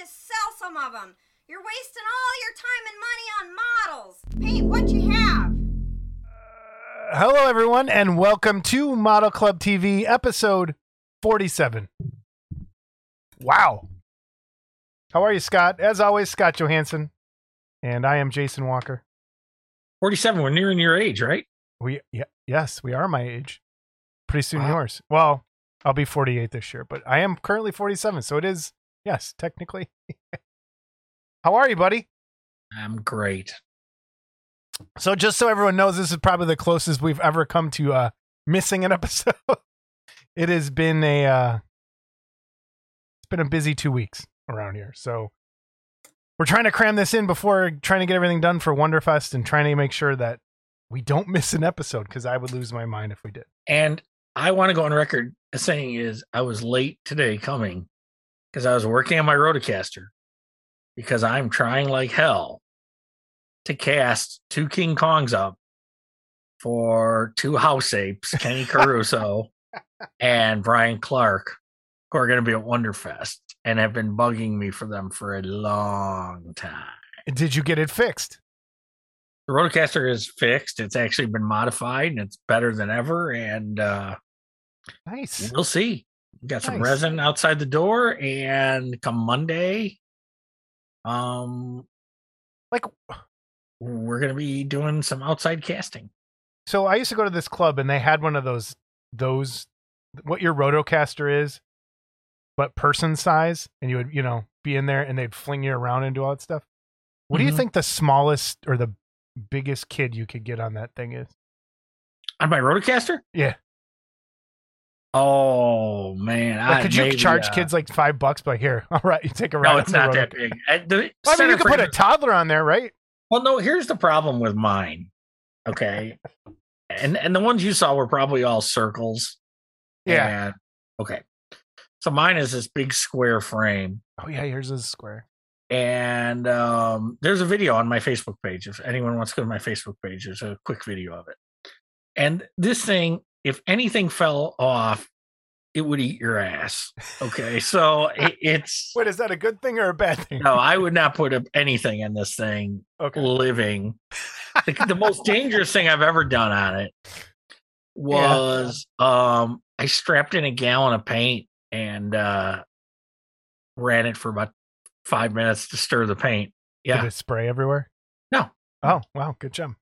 to sell some of them. You're wasting all your time and money on models. Paint what you have. Hello, everyone, and welcome to Model Club TV, episode 47. Wow. How are you, Scott? As always, Scott Johansson. And I am Jason Walker. 47, we're nearing your age, right? We yeah, yes, we are my age. Pretty soon Wow. yours. Well, I'll be 48 this year, but I am currently 47, so it is yes, technically. How are you, buddy? I'm great. So just so everyone knows, this is probably the closest we've ever come to uh missing an episode. it has been a uh it's been a busy two weeks around here. So we're trying to cram this in before trying to get everything done for Wonderfest and trying to make sure that we don't miss an episode because I would lose my mind if we did. And I want to go on record as saying is I was late today coming because I was working on my Rotocaster because I'm trying like hell to cast two King Kongs up for two house apes, Kenny Caruso and Brian Clark, who are going to be at Wonderfest and have been bugging me for them for a long time. Did you get it fixed? the Rotocaster is fixed. It's actually been modified and it's better than ever. And uh, Nice. we'll see. We got some Nice. resin outside the door, and come Monday, um, Like we're gonna be doing some outside casting. so I used to go to this club and they had one of those those what your rotocaster is, but person size, and you would, you know, be in there and they'd fling you around and do all that stuff. What do you Mhm. think the smallest or the biggest kid you could get on that thing is? On my Rotocaster? Yeah. Oh man, Like, I could you maybe, charge uh, kids like five bucks? Like here, all right, you take a ride. No, it's not roto- that big. I, the I mean, you could put a toddler on there, right? Well, no, here's the problem with mine. Okay. and and the ones you saw were probably all circles. Yeah. And- okay. So mine is this big square frame. Oh yeah, yours is square. And um, there's a video on my Facebook page. If anyone wants to go to my Facebook page, there's a quick video of it. And this thing, if anything fell off, it would eat your ass. Okay. So it, it's Wait, is that a good thing or a bad thing? no, I would not put anything in this thing Okay. living. the, the most dangerous thing I've ever done on it was um I strapped in a gallon of paint and uh ran it for about five minutes to stir the paint. Did Yeah. it spray everywhere? No. Oh wow, good job.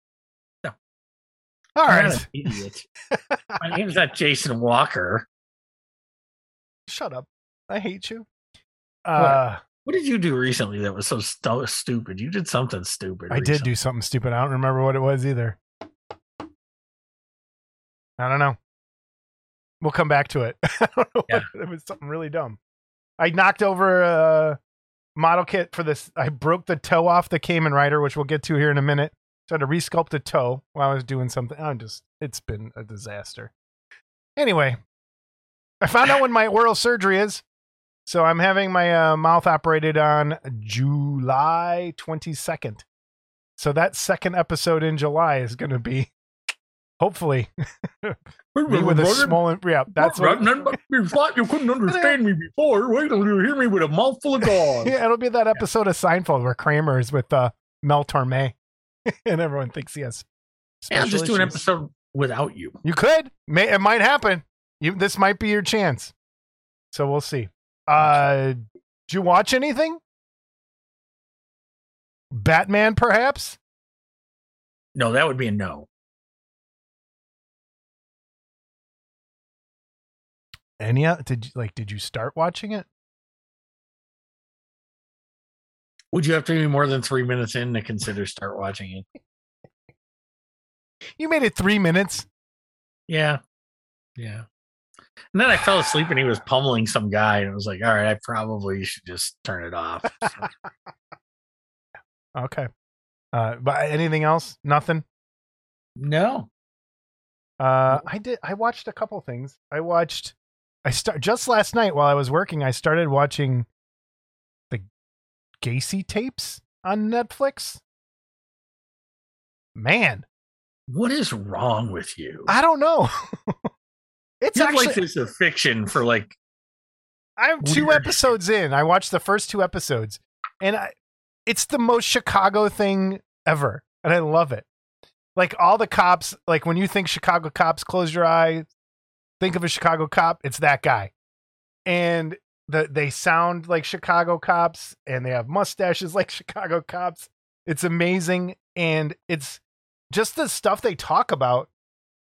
All right. idiot. My name's not Jason Walker. Shut up. I hate you. Uh, What did you do recently that was so stu- stupid? You did something stupid. I did do something stupid. I don't remember what it was either. I don't know. We'll come back to it. I don't know Yeah. what- it was something really dumb. I knocked over a model kit for this. I broke the toe off the Kamen Rider, which we'll get to here in a minute. Had to resculpt a toe while I was doing something. I'm just, it's been a disaster. Anyway, I found out when my oral surgery is. So I'm having my uh, mouth operated on July 22nd. So that second episode in July is going to be hopefully me with a small yeah, that's what you thought you couldn't understand me before. Wait till you hear me with a mouthful of gauze. yeah, it'll be that episode of Seinfeld where Kramer is with uh, Mel Torme and everyone thinks he has I'll just do an episode without you. You could. May, it might happen. You, this might be your chance. So we'll see. Uh, did you watch anything? Batman, perhaps? No, that would be a no. Any? Did you like? Did you start watching it? Would you have to be more than three minutes in to consider start watching it? You made it three minutes. Yeah. Yeah. And then I fell asleep and he was pummeling some guy, and I was like, all right, I probably should just turn it off. Okay. Uh, but anything else? Nothing. no. Uh, I did. I watched a couple things. I watched. I start just last night while I was working. I started watching Gacy tapes on Netflix. Man, What is wrong with you? I don't know. it's You've actually liked this a fiction for like I'm two Weird. episodes in. I watched the first two episodes, and I, it's the most Chicago thing ever, and I love it. Like all the cops, like when you think Chicago cops, close your eye, think of a Chicago cop. It's that guy, and the they sound like Chicago cops, and they have mustaches like Chicago cops. It's amazing, and it's just the stuff they talk about,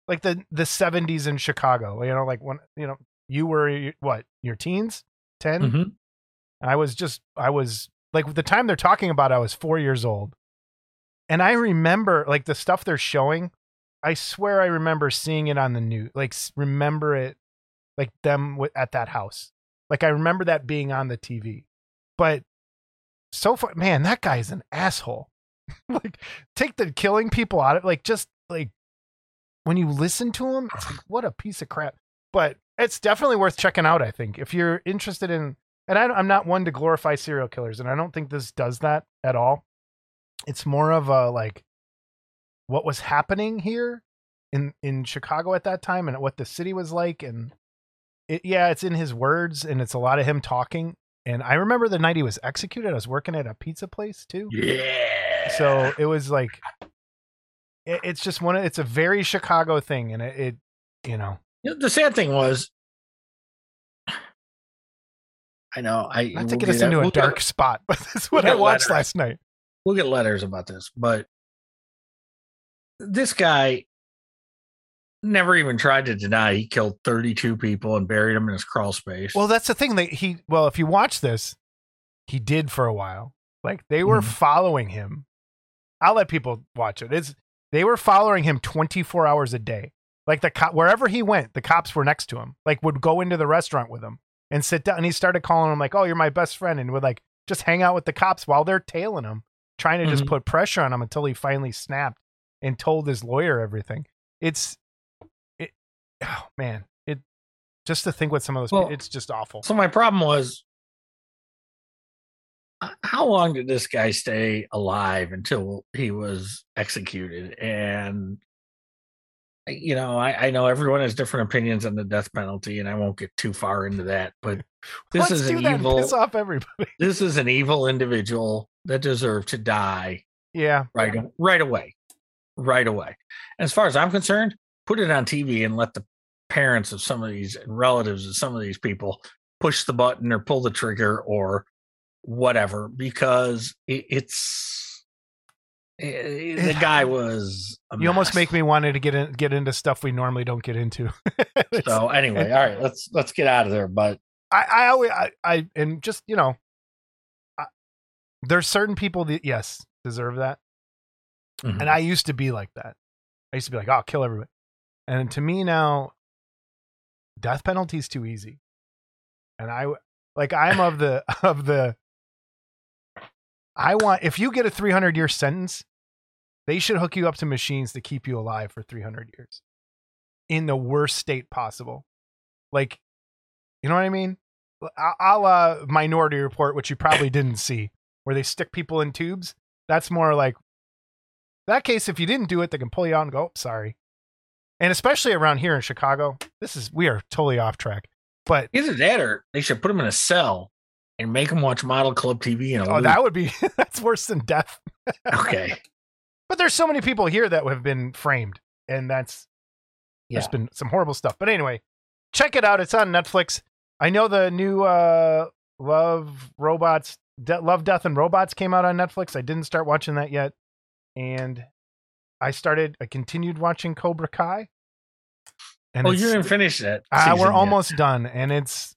like the the '70s in Chicago. You know, like when you know you were what your teens 10 Mhm. i was just i was like the time they're talking about i was four years old and i remember like the stuff they're showing i swear i remember seeing it on the news like remember it like them wi- at that house like i remember that being on the tv but so far man that guy is an asshole like take the killing people out of like just like when you listen to him it's like what a piece of crap but it's definitely worth checking out. I think if you're interested in, and I, I'm not one to glorify serial killers, and I don't think this does that at all. It's more of a like what was happening here in in Chicago at that time, and what the city was like, and it, yeah, it's in his words, and it's a lot of him talking. And I remember the night he was executed. I was working at a pizza place too, Yeah. so it was like it, it's just one. of It's a very Chicago thing, and it, it you know the sad thing was, I know I not to we'll get us that- into a we'll get- dark spot, but that's what we'll I watched letters. last night. we'll get letters about this, but this guy never even tried to deny he killed 32 people and buried them in his crawl space. Well, that's the thing that he. Well, if you watch this, he did for a while. Like they were Mhm. following him. I'll let people watch it. It's they were following him 24 hours a day. Like the cop, wherever he went, the cops were next to him. Like would go into the restaurant with him and sit down. And he started calling him like, "Oh, you're my best friend," and would like just hang out with the cops while they're tailing him, trying to just Mhm. put pressure on him until he finally snapped and told his lawyer everything. It's, it, oh man, it just to think what some of those, Well, it's just awful. so my problem was uh, how long did this guy stay alive until he was executed? And you know, I, I know everyone has different opinions on the death penalty, and I won't get too far into that. But this is an evil. piss off everybody. This is an evil individual that deserved to die Yeah, right right away, right away. As far as I'm concerned, put it on TV and let the parents of some of these and relatives of some of these people push the button or pull the trigger or whatever because it, it's eh, the guy was. you almost make me wanted to get in, get into stuff we normally don't get into. So anyway, all right, let's let's get out of there. But I, I always, I, I, and just you know, I, there's certain people that yes deserve that, mhm. and I used to be like that. I used to be like, oh, kill everybody, and to me now, death penalty is too easy, and I like I'm of the of the. I want if you get a 300 year sentence, they should hook you up to machines to keep you alive for 300 years, in the worst state possible, like, you know what I mean? a la Minority Report, which you probably didn't see, where they stick people in tubes. That's more like that case. If you didn't do it, they can pull you out and go, oh, "Sorry." And especially around here in Chicago, this is we are totally off track. But either that or they should put him in a cell and make him watch Model Club TV. In a oh, loop. that would be that's worse than death. okay. But there's so many people here that have been framed, and that's there's Yeah. been some horrible stuff. But anyway, check it out. It's on Netflix. I know the new uh, Love Robots, De- Love Death and Robots came out on Netflix. I didn't start watching that yet, and I started. I continued watching Cobra Kai. And oh, you didn't finish that. Ah, season we're yet. almost done, and it's.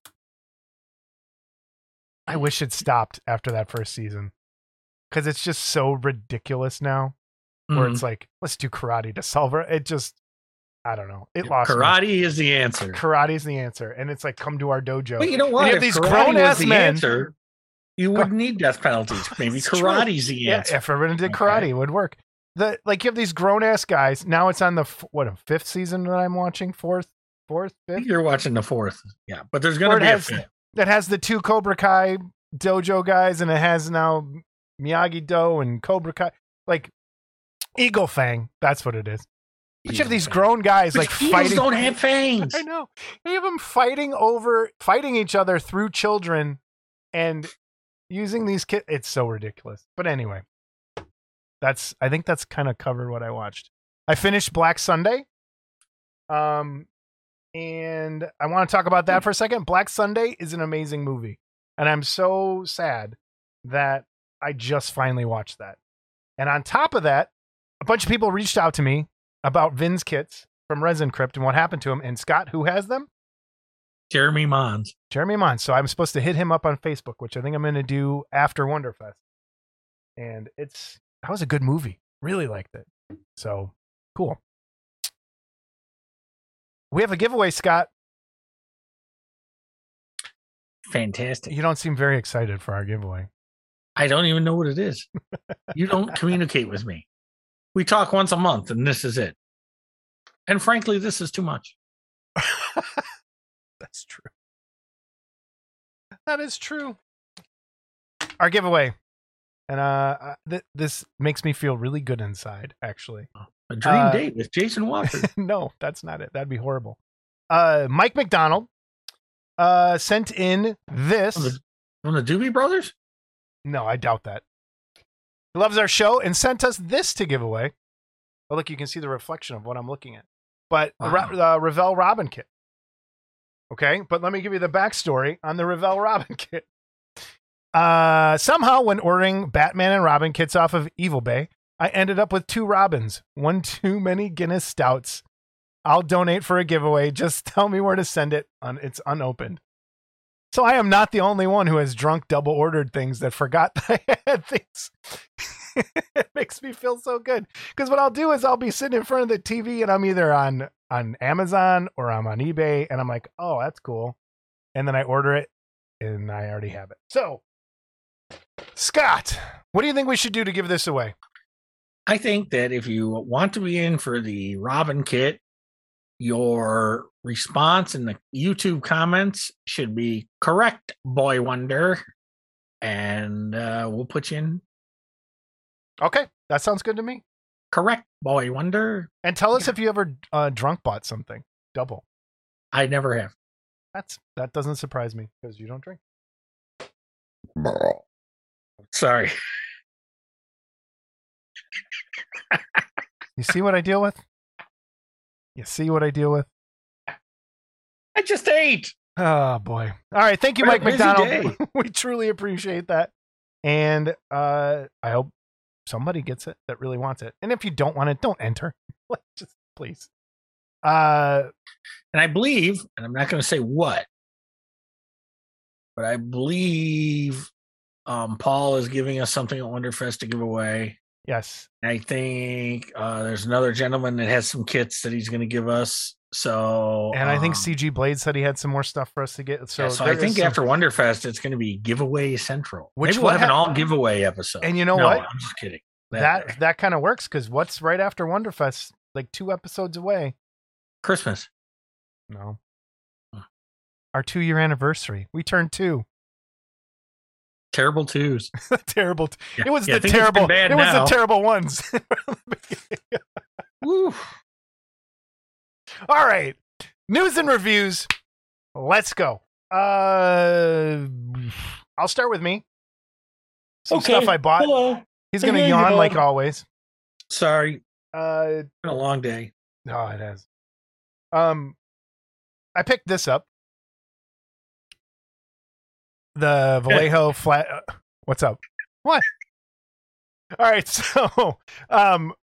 I wish it stopped after that first season, because it's just so ridiculous now. Where Mhm. it's like, let's do karate to solve it. It just, I don't know. It lost. me. Karate is the answer. Karate's the answer, and it's like, come to our dojo. But you know what? you have If these karate grown ass the men- Answer, you wouldn't need death penalties. Maybe true. karate's the Yeah, answer. if everyone did Okay. karate, it would work. The like you have these grown ass guys. Now it's on the what a fifth season that I'm watching. Fourth, fourth, I think fifth. you're watching the fourth. Yeah, but there's Where going it to be a has- fifth. That has the two Cobra Kai dojo guys, and it has now Miyagi Do and Cobra Kai. Like Eagle Fang. That's what it is. But you have these grown guys Which like fighting. don't have fangs. I know. You have them fighting over, fighting each other through children, and using these kids. It's so ridiculous. But anyway, that's. I think that's kind of covered what I watched. I finished Black Sunday. Um, and I want to talk about that for a second. Black Sunday is an amazing movie, and I'm so sad that I just finally watched that. And on top of that, a bunch of people reached out to me about Vin's kits from Resin Crypt and what happened to him. And Scott, who has them? Jeremy Mons. Jeremy Mons. So I'm supposed to hit him up on Facebook, which I think I'm going to do after Wonderfest. And it's that was a good movie. Really liked it. So cool. We have a giveaway, Scott. Fantastic. You don't seem very excited for our giveaway. I don't even know what it is. You don't communicate with me. We talk once a month, and this is it. And frankly, this is too much. That's true. That is true. Our giveaway. And uh th- this makes me feel really good inside, actually. A dream Uh, date with Jason Walker. no, that's not it. That'd be horrible. Uh Mike McDonald uh sent in this. From the, from the Doobie Brothers? No, I doubt that. He loves our show and sent us this to give away. Oh, look, you can see the reflection of what I'm looking at. But the Ra- uh, Revell Robin kit. Okay, but let me give you the backstory on the Revell Robin kit. Uh, somehow, when ordering Batman and Robin kits off of Evil Bay, I ended up with two Robins, one too many Guinness stouts. I'll donate for a giveaway. Just tell me where to send it. It's unopened. So I am not the only one who has drunk double ordered things that forgot that I had things. it makes me feel so good because what I'll do is I'll be sitting in front of the TV and I'm either on on Amazon or I'm on eBay and I'm like, oh, that's cool, and then I order it and I already have it. So, Scott, what do you think we should do to give this away? I think that if you want to be in for the Robin kit, your response in the YouTube comments should be correct, boy wonder. And uh, we'll put you in Okay, that sounds good to me. correct, boy wonder. And tell us if you ever uh, drunk bought something double. I never have. That's that doesn't surprise me because you don't drink. Sorry. You see what I deal with? You see what I deal with? I just ate. Oh boy. All right. Thank you, What Mike McDonald. we truly appreciate that. And uh I hope somebody gets it that really wants it. And if you don't want it, don't enter. Just please. Uh And I believe, and I'm not going to say what, but I believe um, Paul is giving us something at Wonderfest to give away. yes. I think uh, there's another gentleman that has some kits that he's going to give us. So, And I think um, CG Blade said he had some more stuff for us to get. So, yeah, so I think some- after Wonderfest, it's going to be giveaway central. Which Maybe will we'll have an all giveaway episode. And you know No, what? I'm just kidding. that that kind of works because what's right after Wonderfest? Like two episodes away. Christmas. No. Huh. Our two year anniversary. We turned two. Terrible twos. terrible. T- Yeah, it was yeah, the things have been terrible. bad It was now. the terrible ones. Woo. All right. News and reviews. Let's go. Uh I'll start with me. Some Okay. stuff I bought. Hello. He's gonna Hey, yawn yawn. like always. Sorry. Uh Been a long day. no, it has. Um I picked this up. The Vallejo flat uh, what's up? What? All right, so um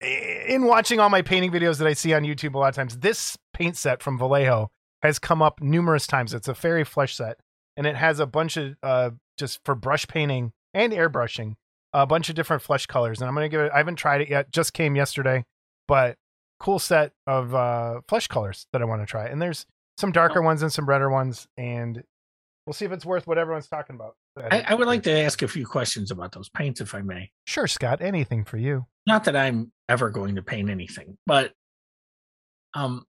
in watching all my painting videos that I see on YouTube a lot of times, this paint set from Vallejo has come up numerous times. It's a fairy flesh set, and it has a bunch of uh, just for brush painting and airbrushing, a bunch of different flesh colors. And I'm gonna give it. I haven't tried it yet. Just came yesterday, but cool set of uh, flesh colors that I want to try. And there's some darker ones and some redder ones, and we'll see if it's worth what everyone's talking about. I, I would like to ask a few questions about those paints, if I may. Sure, Scott. Anything for you. Not that I'm ever going to paint anything, but um,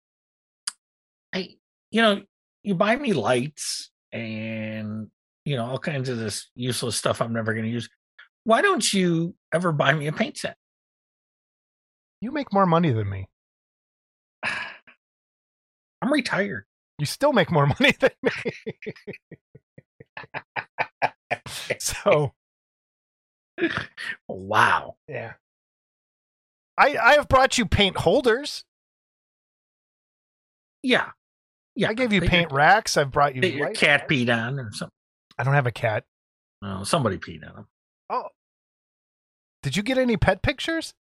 I, you know, you buy me lights and you know all kinds of this useless stuff I'm never going to use. Why don't you ever buy me a paint set? You make more money than me. I'm retired. You still make more money than me. so Wow. yeah. I I have brought you paint holders. Yeah. Yeah. I gave you paint Your, racks. I've brought you your cat peed on or something. I don't have a cat. No, somebody peed on him. Oh. Did you get any pet pictures?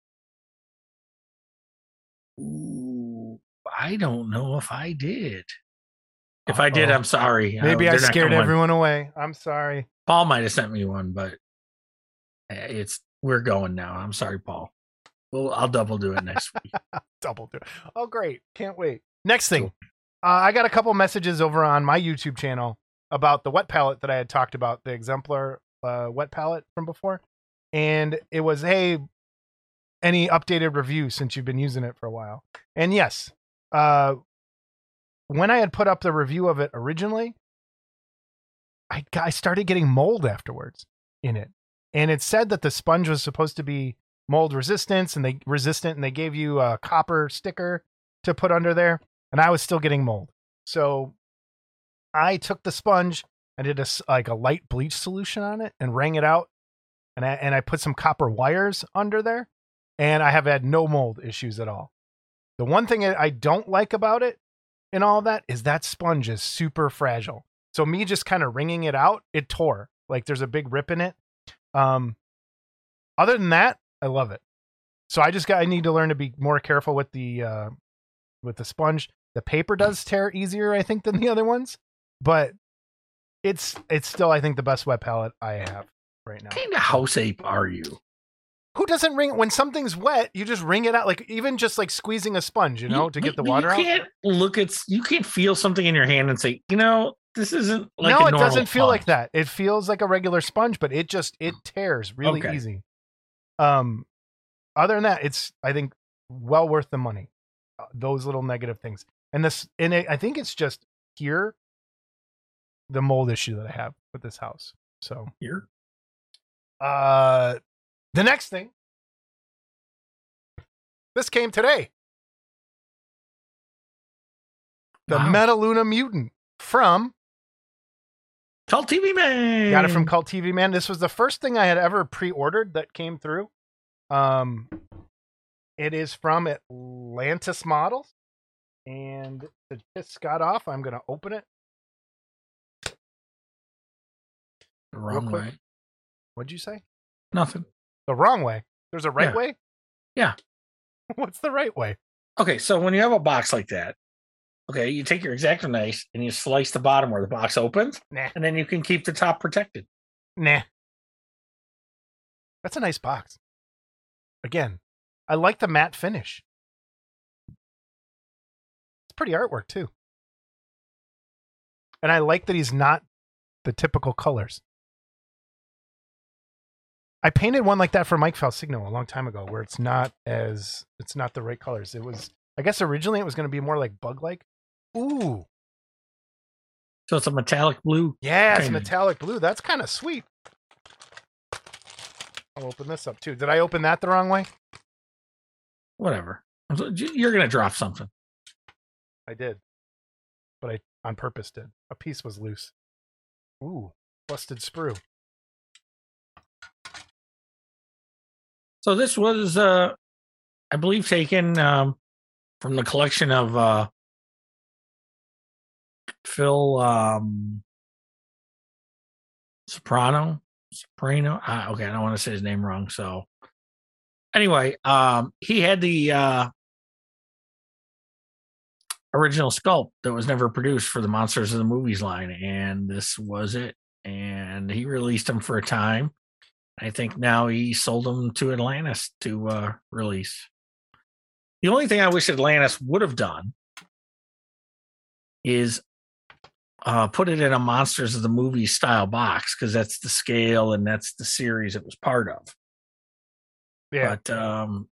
Ooh, I don't know if I did. If I did, Uh-oh. I'm sorry. Maybe Uh, I scared everyone away. I'm sorry. Paul might have sent me one, but eh, it's we're going now. I'm sorry, Paul. Well, I'll double do it next week. Double do. Oh, great. Can't wait. Next thing. Uh, I got a couple messages over on my YouTube channel about the wet palette that I had talked about, the exemplar uh, wet palette from before. And it was, hey, any updated review since you've been using it for a while? And yes, uh, when I had put up the review of it originally, I, I started getting mold afterwards in it. And it said that the sponge was supposed to be mold resistance and they resistant and they gave you a copper sticker to put under there and I was still getting mold. So I took the sponge and did a, like a light bleach solution on it and wrang it out and I and I put some copper wires under there and I have had no mold issues at all. The one thing I don't like about it and all that is that sponge is super fragile. So me just kind of wringing it out, it tore. Like there's a big rip in it. Um other than that, I love it. So I just got I need to learn to be more careful with the uh with the sponge. The paper does tear easier, I think, than the other ones, but it's it's still I think the best wet palette I have right now. What kind of house ape are you? Who doesn't wring when something's wet? You just wring it out, like even just like squeezing a sponge, you know, to get the water you out. You can't look at you can't feel something in your hand and say, you know, this isn't like no, it doesn't feel like that. It feels like a regular sponge, but it just it tears really Okay. easy. Um, other than that, it's I think well worth the money. Uh, those little negative things, and this, and it, I think it's just here the mold issue that I have with this house. So, Here. uh, the next thing, this came today. The Wow. Metaluna mutant from Cult TV man. Got it from Cult TV Man. This was the first thing I had ever pre-ordered that came through. Um, it is from Atlantis Models, and it just got off. I'm gonna open it. wrong way. What'd you say? Nothing. The wrong way. There's a right Yeah. way. Yeah. What's the right way? Okay, so when you have a box like that, okay, you take your exacto knife and you slice the bottom where the box opens, Nah, and then you can keep the top protected. nah. That's a nice box. Again, I like the matte finish. It's pretty artwork too. And I like that he's not the typical colors. I painted one like that for Mike Falsigno a long time ago where it's not as it's not the right colors. It was I guess originally it was going to be more like bug like. Ooh. So it's a metallic blue. Yeah, it's metallic blue. That's kind of sweet. I'll open this up too. Did I open that the wrong way? Whatever. You're gonna drop something. I did. But I on purpose did. A piece was loose. Ooh, busted sprue. So this was, uh, I believe, taken um, from the collection of uh, Phil um, Soprano. Soprano. Ah, okay, I don't want to say his name wrong. So anyway, um, he had the uh, original sculpt that was never produced for the Monsters of the Movies line, and this was it. And he released them for a time. I think now he sold them to Atlantis to uh, release. The only thing I wish Atlantis would have done is uh, put it in a Monsters of the Movie style box because that's the scale and that's the series it was part of. Yeah. But um,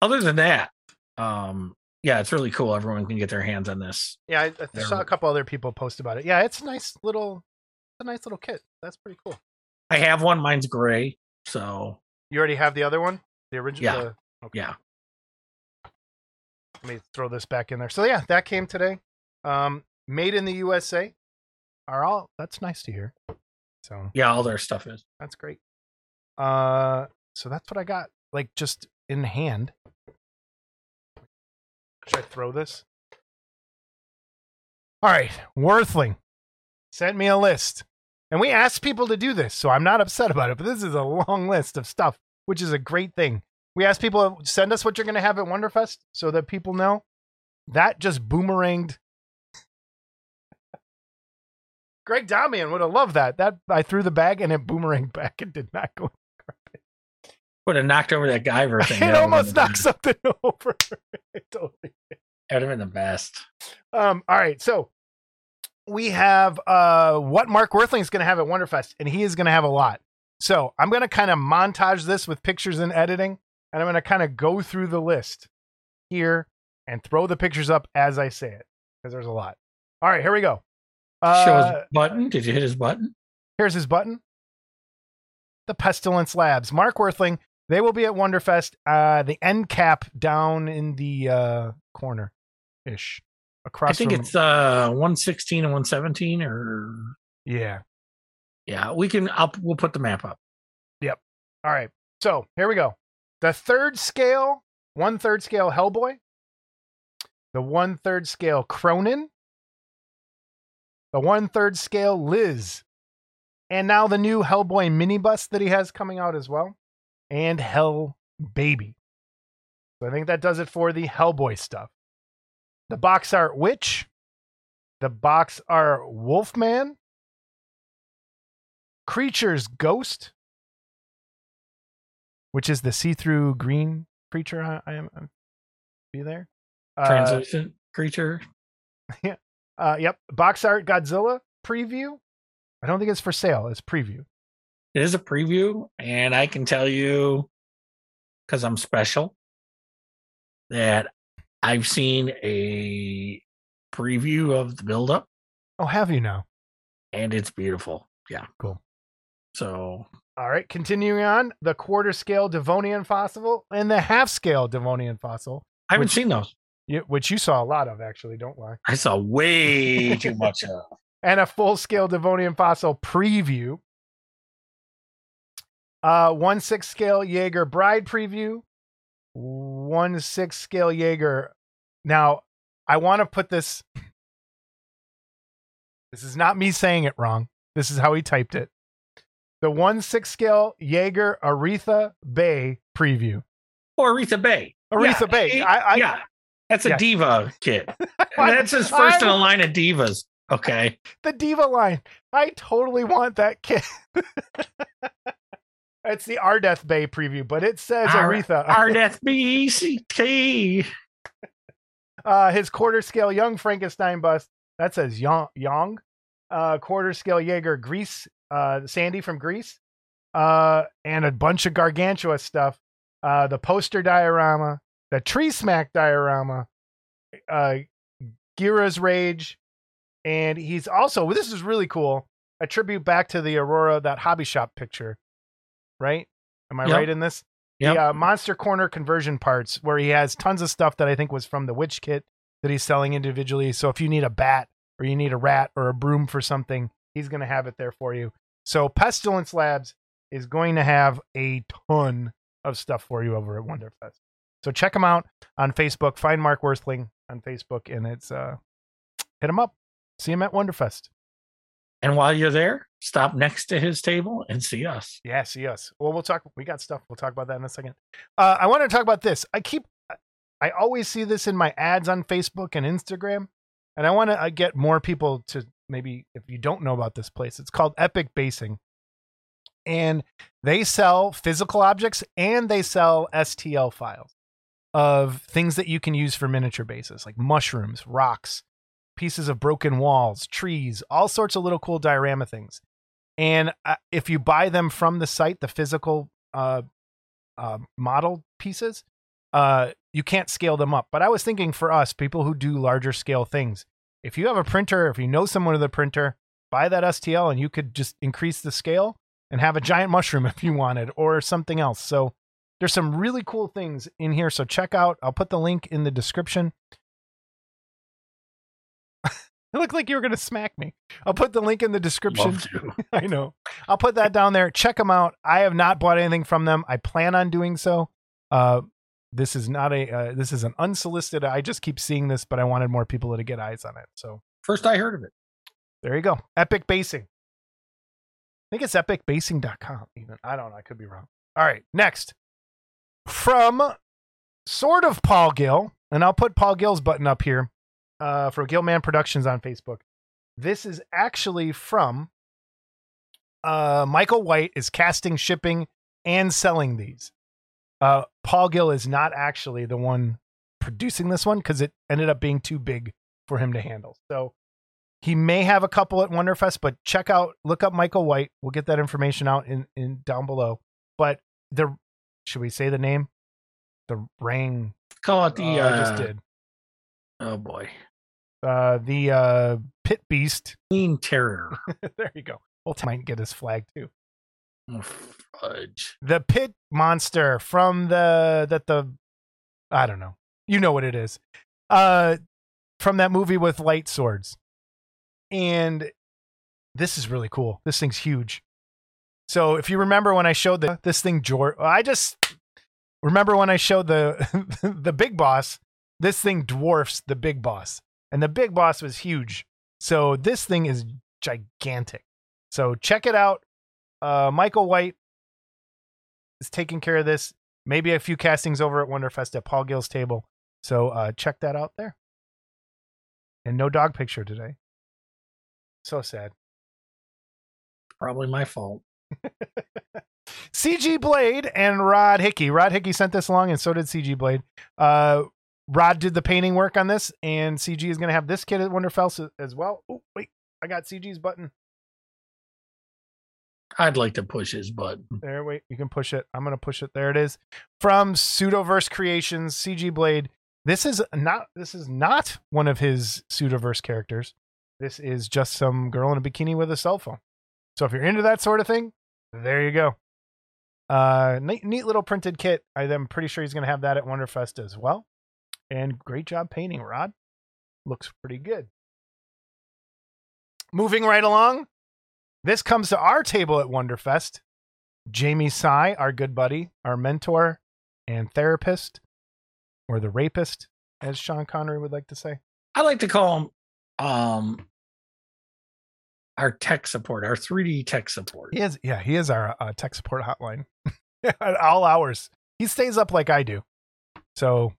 other than that, um, yeah, it's really cool. Everyone can get their hands on this. yeah, I, I saw a couple other people post about it. Yeah, it's a nice little it's a nice little kit. That's pretty cool. I have one. Mine's gray. So You already have the other one? The original Yeah. the- okay. yeah, Let me throw this back in there. So yeah, that came today. Um, made in the USA are all that's nice to hear. So Yeah, all their stuff is. that's great. Uh, so that's what I got, like just in hand. Should I throw this? All right, Worthling sent me a list, and we asked people to do this, so I'm not upset about it. But this is a long list of stuff, which is a great thing. We asked people to send us what you're going to have at Wonderfest, so that people know. That just boomeranged. Greg Damian would have loved that. That I threw the bag and it boomeranged back and did not go Would have knocked over that Guyver thing. it almost knocked something over. It totally. That would have been the best. Um, all right, so we have uh what Mark Worthling is going to have at Wonderfest, and he is going to have a lot. So I'm going to kind of montage this with pictures and editing, and I'm going to kind of go through the list here and throw the pictures up as I say it because there's a lot. All right, here we go. Uh, Show his Uh, button. Did you hit his button? Here's his button. The Pestilence Labs. Mark Worthling. They will be at Wonderfest. Uh, the end cap down in the uh, corner ish. Across I think from, it's uh 116 and 117 or yeah. yeah, we can I'll we'll put the map up. Yep. All right. So here we go. The third scale, one third scale Hellboy. The one third scale Kroenen. The one third scale Liz. And now the new Hellboy minibus that he has coming out as well. And Hell Baby. So I think that does it for the Hellboy stuff. The box art Witch. The box art Wolfman. Creatures Ghost which is the see-through green creature. I, I am I'm- be there. Uh, Translucent creature. uh, yep. Box art Godzilla preview. I don't think it's for sale. It's preview. It is a preview, and I can tell you because I'm special that I've seen a preview of the build-up, Oh, have you now? and it's beautiful. Yeah, Cool. So All right. Continuing on, the quarter scale Devonian fossil and the half scale Devonian fossil, I haven't Which- seen those. you- which you saw a lot of actually. Don't lie. I saw way too much of. and a full scale Devonian fossil preview. Uh, one six scale Jaeger bride preview. One six scale Jaeger. Now, I want to put this. This is not me saying it wrong. This is how he typed it. The one six scale Jaeger Aretha Bay preview. Or Aretha Bay. Aretha Yeah, Bay. I, I, yeah, that's a yeah. diva kid. that's his first in a line of divas. Okay. the diva line. I totally want that kid. it's the Ardeth Bay preview, but it says R- Aretha. RDFBCT. uh, his quarter scale young Frankenstein bust that says young. young. Uh, quarter scale Jaeger Grease. Uh, Sandy from Grease. Uh, and a bunch of gargantua stuff. Uh, the poster diorama, the tree smack diorama, uh, Gira's Rage, and he's also this is really cool. A tribute back to the Aurora that hobby shop picture, right? Am I Yep. right in this? Yep. The uh, Monster Corner conversion parts, where he has tons of stuff that I think was from the Witch Kit that he's selling individually. So if you need a bat or you need a rat or a broom for something, he's going to have it there for you. So Pestilence Labs is going to have a ton of stuff for you over at Wonderfest. So check him out on Facebook. Find Mark Worthling on Facebook, and it's uh, hit him up. See him at Wonderfest. And while you're there, stop next to his table and see us. Yeah, see us. Well, we'll talk. We got stuff. We'll talk about that in a second. Uh, I want to talk about this. I keep, I always see this in my ads on Facebook and Instagram, and I want to uh, get more people to maybe if you don't know about this place, it's called Epic Basing, and they sell physical objects and they sell STL files of things that you can use for miniature bases, like mushrooms, rocks, pieces of broken walls, trees, all sorts of little cool diorama things. And uh, if you buy them from the site, the physical uh, uh, model pieces, uh, you can't scale them up. But I was thinking for us, people who do larger scale things, if you have a printer, if you know someone with a printer, buy that STL and you could just increase the scale and have a giant mushroom if you wanted or something else. So there's some really cool things in here. So check out, I'll put the link in the description. It looked like you were going to smack me. I'll put the link in the description. I know. I'll put that down there. Check them out. I have not bought anything from them. I plan on doing so. Uh, this is not a. Uh, this is an unsolicited. I just keep seeing this, but I wanted more people to get eyes on it. So First I heard of it. there you go. Epic Basing. I think it's epicbasing.com. Even I don't know. I could be wrong. All right. Next, from sort of Paul Gill, and I'll put Paul Gill's button up here uh, for Gillman Productions on Facebook. This is actually from uh, Michael White is casting, shipping, and selling these. Uh, Paul Gill is not actually the one producing this one because it ended up being too big for him to handle. So he may have a couple at Wonderfest, but check out, look up Michael White. We'll get that information out in, in down below. But the should we say the name? The Rang. Call it the uh, I just did. Oh boy. Uh, the uh, Pit Beast. Queen Terror. there you go. Well, might get his flag too. Oh, fudge. The Pit Monster from the that the I don't know. You know what it is. Uh, from that movie with light swords. And this is really cool. This thing's huge. So if you remember when I showed the, this thing, George, I just remember when I showed the the big boss. This thing dwarfs the big boss, and the big boss was huge. So this thing is gigantic. So check it out. Uh, Michael White is taking care of this. Maybe a few castings over at Wonderfest at Paul Gill's table. So uh, check that out there. And no dog picture today. So sad. Probably my fault. CG Blade and Rod Hickey. Rod Hickey sent this along, and so did CG Blade. Uh, Rod did the painting work on this, and CG is going to have this kit at Wonderfest as well. Oh, wait, I got CG's button. I'd like to push his button. There, wait, you can push it. I'm going to push it. There it is. From Pseudoverse Creations, CG Blade. This is not this is not one of his Pseudoverse characters. This is just some girl in a bikini with a cell phone. So if you're into that sort of thing, there you go. Uh, neat, neat little printed kit. I'm pretty sure he's going to have that at Wonderfest as well. And great job painting, Rod. Looks pretty good. Moving right along, this comes to our table at Wonderfest. Jamie Sy, our good buddy, our mentor and therapist, or the rapist, as Sean Connery would like to say. I like to call him um our tech support, our 3D tech support. He is, yeah, he is our uh, tech support hotline at all hours. He stays up like I do, so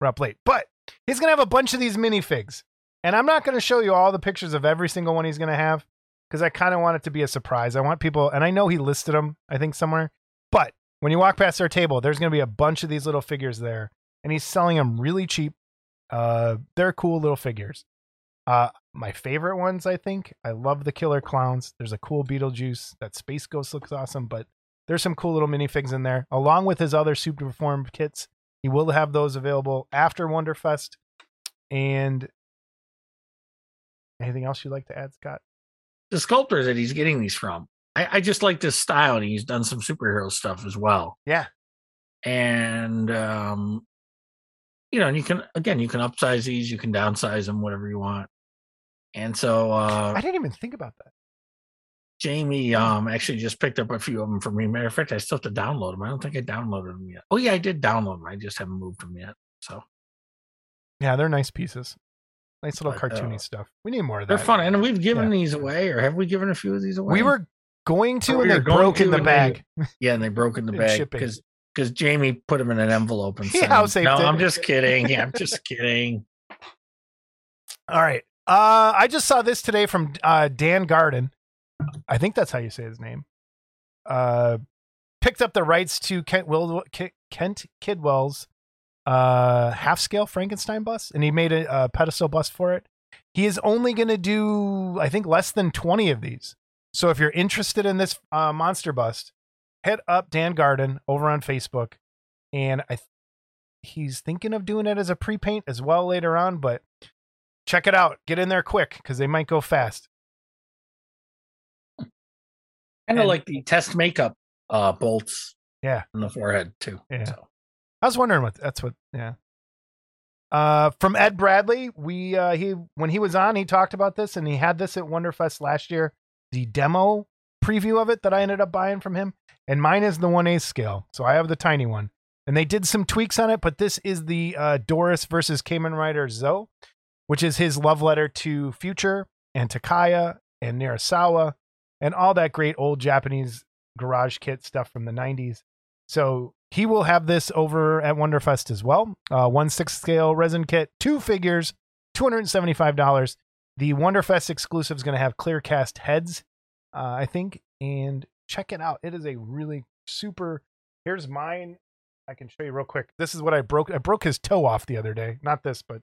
we're up late. But he's gonna have a bunch of these minifigs, and I'm not gonna show you all the pictures of every single one he's gonna have because I kind of want it to be a surprise. I want people, and I know he listed them, I think somewhere, but when you walk past our table, there's gonna be a bunch of these little figures there, and he's selling them really cheap. Uh, they're cool little figures. Uh, my favorite ones, I think. I love the killer clowns. There's a cool Beetlejuice. That Space Ghost looks awesome, but there's some cool little minifigs in there, along with his other super performed kits. He will have those available after Wonderfest. And anything else you'd like to add, Scott? The sculptor that he's getting these from. I, I just like this style, and he's done some superhero stuff as well. Yeah. And um, you know, and you can again, you can upsize these, you can downsize them, whatever you want. And so uh I didn't even think about that. Jamie um actually just picked up a few of them for me. Matter of fact, I still have to download them. I don't think I downloaded them yet. Oh yeah, I did download them. I just haven't moved them yet. So Yeah, they're nice pieces. Nice little But, cartoony uh, stuff. We need more of that. they're fun. And we've given Yeah. these away, or have we given a few of these away? We were going to, Or and we they broke in the and they- bag. yeah, and they broke in the bag because because Jamie put them in an envelope and 'em. house-aped No. I'm just kidding. Yeah, I'm just kidding. All right. Uh, I just saw this today from uh, Dan Garden. I think that's how you say his name. Uh, picked up the rights to Kent, Will, Kent Kidwell's uh, half scale Frankenstein bust, and he made a, a pedestal bust for it. He is only going to do, I think, less than 20 of these. So if you're interested in this uh, monster bust, hit up Dan Garden over on Facebook. And I th- he's thinking of doing it as a pre paint as well later on, but check it out. Get in there quick because they might go fast. Kind of like the test makeup uh bolts Yeah. on the forehead too. Yeah. So I was wondering what that's what. Yeah. Uh, from Ed Bradley, we uh, he when he was on, he talked about this, and he had this at Wonderfest last year. The demo preview of it that I ended up buying from him, and mine is the one A scale, so I have the tiny one. And they did some tweaks on it, but this is the uh, Doras versus Kamen Rider Zo, which is his love letter to Future and Takaya and Nirasawa and all that great old Japanese garage kit stuff from the 90s. So he will have this over at Wonderfest as well. Uh, one six scale resin kit, two figures, $275. The Wonderfest exclusive is going to have clear cast heads, uh, I think. And check it out. It is a really super. Here's mine. I can show you real quick. This is what I broke. I broke his toe off the other day. Not this, but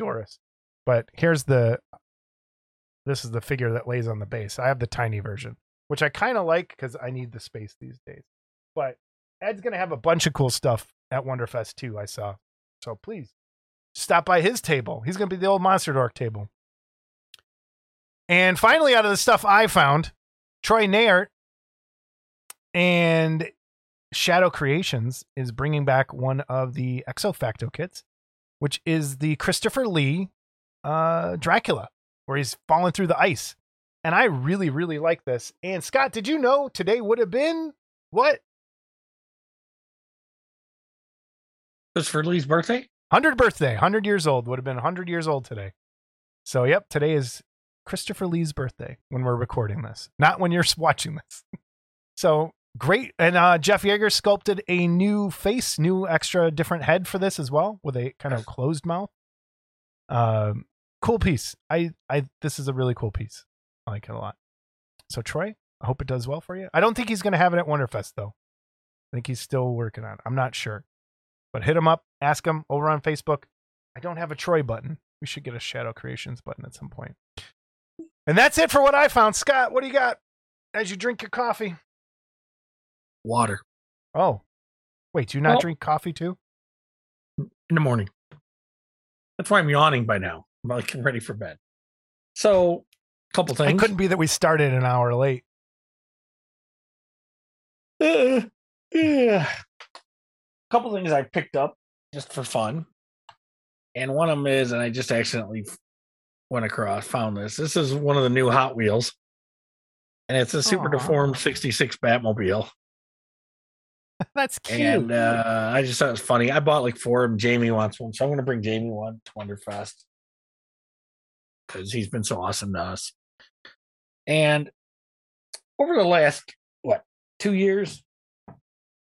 Doras. But here's the. This is the figure that lays on the base. I have the tiny version, which I kind of like because I need the space these days. But Ed's gonna have a bunch of cool stuff at Wonderfest too. I saw, so please stop by his table. He's gonna be the old Monster Dork table. And finally, out of the stuff I found, Troy Nayart and Shadow Creations is bringing back one of the Exo Facto kits, which is the Christopher Lee uh, Dracula, where he's falling through the ice. And I really, really like this. And Scott, did you know today would have been what? Christopher Lee's birthday? 100 birthday, 100 years old, would have been 100 years old today. So, yep, today is Christopher Lee's birthday when we're recording this, not when you're watching this. so, great. And uh, Jeff Yagher sculpted a new face, new extra different head for this as well, with a kind of closed mouth. Um, cool piece. I, I, this is a really cool piece. I like it a lot. So, Troy, I hope it does well for you. I don't think he's going to have it at Wonderfest, though. I think he's still working on it. I'm not sure. But hit him up, ask him over on Facebook. I don't have a Troy button. We should get a Shadow Creations button at some point. And that's it for what I found. Scott, what do you got as you drink your coffee? Water Oh, wait, do you not Well- drink coffee too? in the morning. That's why I'm yawning by now. I'm like ready for bed. So, a couple things. It couldn't be that we started an hour late. Uh, yeah. A couple things I picked up just for fun. And one of them is, and I just accidentally went across, found this. This is one of the new Hot Wheels. And it's a super Aw. deformed 66 Batmobile. that's cute. And uh, I just thought it was funny. I bought like four of them. Jamie wants one. So I'm going to bring Jamie one to Wonderfest because he's been so awesome to us. And over the last, what, two years,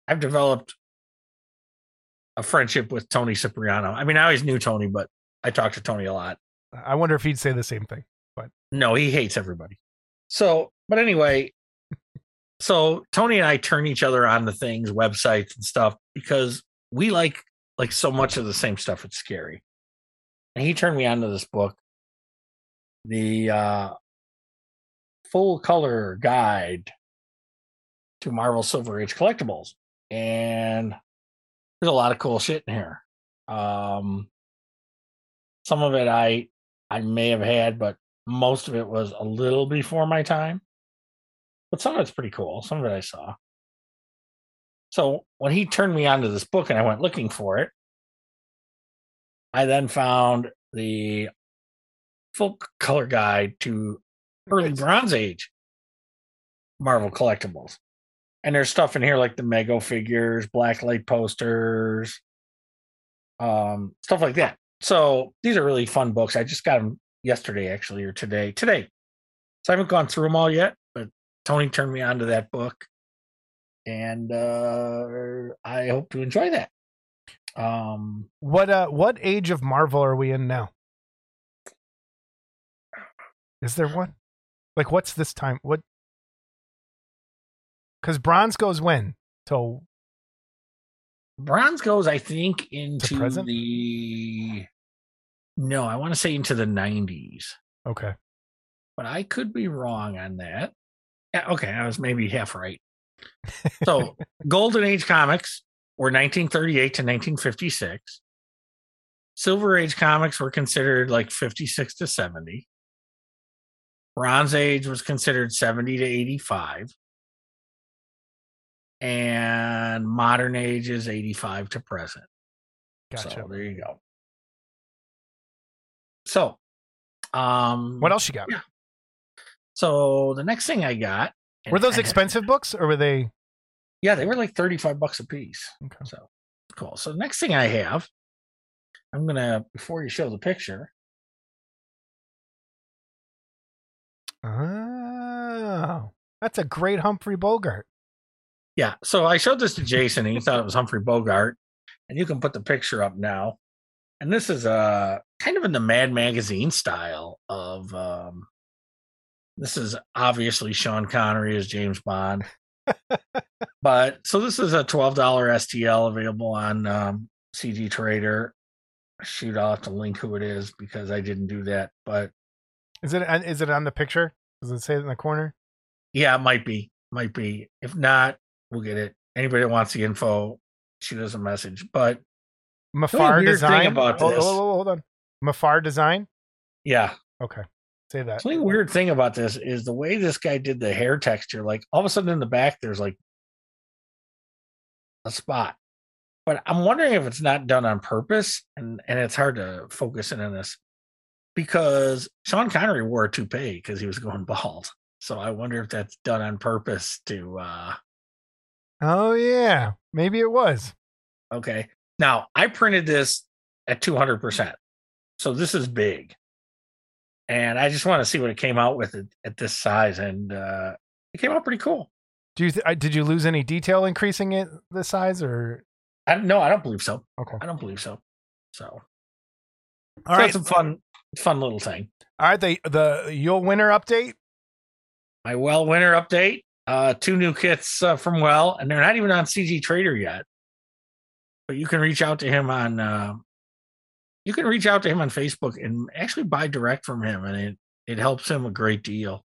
I've developed a friendship with Tony Cipriano. I mean, I always knew Tony, but I talked to Tony a lot. I wonder if he'd say the same thing. but No, he hates everybody. So, but anyway, so Tony and I turn each other on to things, websites and stuff because we like like so much of the same stuff. It's scary. And he turned me on to this book, the uh full color guide to Marvel Silver Age collectibles. And there's a lot of cool shit in here. Um some of it I I may have had, but most of it was a little before my time. But some of it's pretty cool. Some of it I saw. So when he turned me onto this book and I went looking for it, I then found the full color guide to early Bronze Age Marvel collectibles. And there's stuff in here like the Mego figures, blacklight posters, um, stuff like that. So these are really fun books. I just got them yesterday, actually, or today. Today. So I haven't gone through them all yet, but Tony turned me on to that book. And uh, I hope to enjoy that. Um, What uh what age of Marvel are we in now? Is there one? Like what's this time? What Cuz bronze goes when? Till Bronze goes, I think, into present? the. No, I want to say into the 90s, okay. but I could be wrong on that. Okay, I was maybe half right. So, Golden Age comics were 1938 to 1956. Silver Age comics were considered like 56 to 70. Bronze Age was considered 70 to 85. And modern age is 85 to present. Gotcha. So there you go. So, um, What else you got? Yeah. So the next thing I got Were those I- expensive books or were they? Yeah, they were like thirty-five bucks a piece. Okay. So cool. So the next thing I have, I'm gonna before you show the picture. Oh, that's a great Humphrey Bogart. Yeah. So I showed this to Jason and he thought it was Humphrey Bogart. And you can put the picture up now. And this is uh kind of in the Mad Magazine style of um this is obviously Sean Connery as James Bond. but so this is a $12 STL available on um CG Trader. Shoot, I'll have to link who it is because I didn't do that. But Is it? Is it on the picture? Does it say it in the corner? yeah, it might be. Might be. If not, we'll get it. Anybody that wants the info, shoot us a message. But Mafar design. about hold, this- hold- hold on. Mafar design. yeah, Okay, say that. The only weird thing about this is the way this guy did the hair texture. Like all of a sudden in the back, there's like a spot. But I'm wondering if it's not done on purpose, and and it's hard to focus in on this because Sean Connery wore a toupee because he was going bald. So I wonder if that's done on purpose to. uh Oh yeah, maybe it was. Okay, now I printed this at 200, percent so this is big, and I just want to see what it came out with at, this size, and uh it came out pretty cool. Do you th- uh, did you lose any detail increasing it the size or? I, no, I don't believe so. Okay. I don't believe so. So, All so right, a fun, fun little thing. all right. The the Yule winter update. My Well winner update. Uh, two new kits uh, from Well, and they're not even on CG Trader yet. But you can reach out to him on. Uh, you can reach out to him on Facebook and actually buy direct from him, and it it helps him a great deal.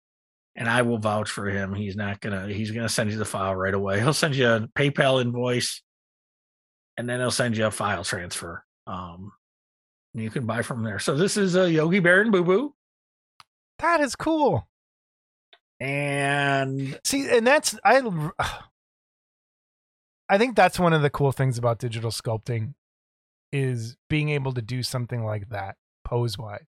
And I will vouch for him. He's not gonna. He's gonna send you the file right away. He'll send you a PayPal invoice, and then he'll send you a file transfer. Um, you can buy from there. So this is a Yogi Bear and Boo Boo, That is cool. and See, and that's I. I think that's one of the cool things about digital sculpting, is being able to do something like that pose wise.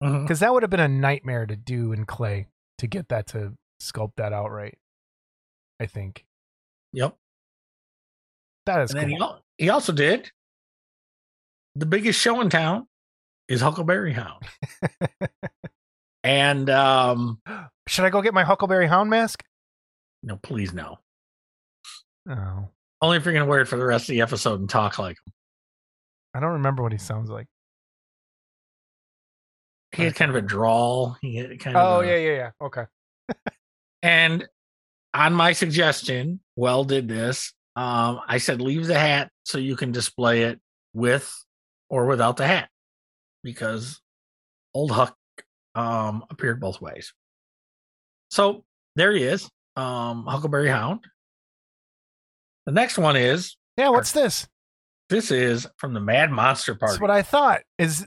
Because mm-hmm. that would have been a nightmare to do in clay to get that to sculpt that out right. I think yep. that is and then cool. he, he also did the biggest show in town is Huckleberry Hound. and um Should I go get my Huckleberry Hound mask? no, please no. Oh, Only if you're gonna wear it for the rest of the episode and talk like him. I don't remember what he sounds like. He had kind of a drawl. He had kind Oh of a- yeah, yeah, yeah. Okay. And on my suggestion, well did this. Um, I said leave the hat so you can display it with or without the hat. Because old Huck um appeared both ways. So there he is. Um Huckleberry Hound. The next one is Yeah. What's this? this is from the Mad Monster Party. That's what I thought. Is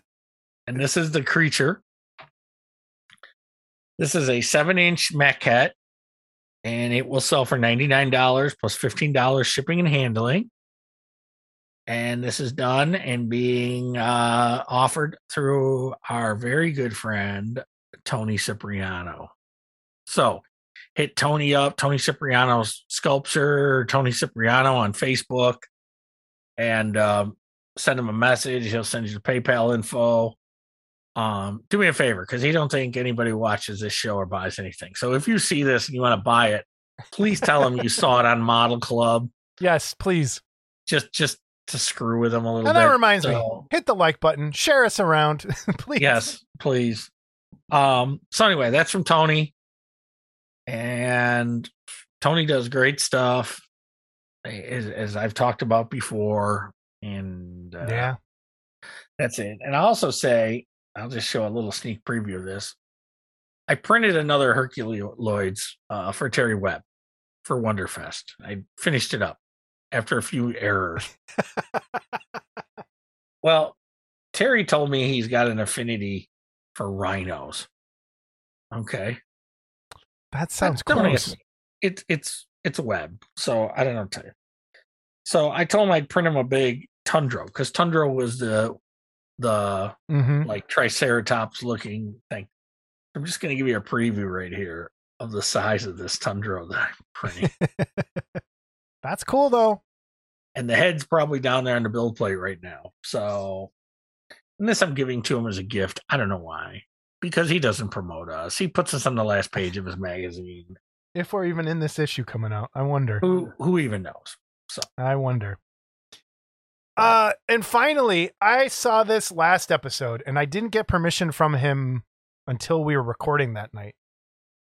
and this is the creature. This is a seven inch maquette, and it will sell for $99 plus $15 shipping and handling. And this is done and being uh, offered through our very good friend, Tony Cipriano. So hit Tony up, Tony Cipriano's sculpture, Tony Cipriano on Facebook, and um, send him a message. He'll send you the PayPal info um do me a favor because he don't think anybody watches this show or buys anything so if you see this and you want to buy it please tell him you saw it on model club yes, please. just just to screw with them a little And bit And that reminds me, hit the like button, share us around, please. yes please um so anyway that's from tony and tony does great stuff as, as i've talked about before and uh, Yeah. That's it. And I also say, I'll just show a little sneak preview of this. I printed another Herculoids uh, for Terry Webb for Wonderfest. I finished it up after a few errors. well, Terry told me he's got an affinity for rhinos. Okay. That sounds ask me. It's it's it's a web, so I don't know what to tell you. So I told him I'd print him a big Tundra because Tundra was the the hmm like triceratops looking thing. I'm just gonna give you a preview right here of the size of this tundra that I'm printing. That's cool though. And the head's probably down there on the build plate right now. So and this I'm giving to him as a gift. I don't know why. Because he doesn't promote us. He puts us on the last page of his magazine. If we're even in this issue coming out, I wonder. Who who even knows? So I wonder. Uh, and finally, I saw this last episode, and I didn't get permission from him until we were recording that night.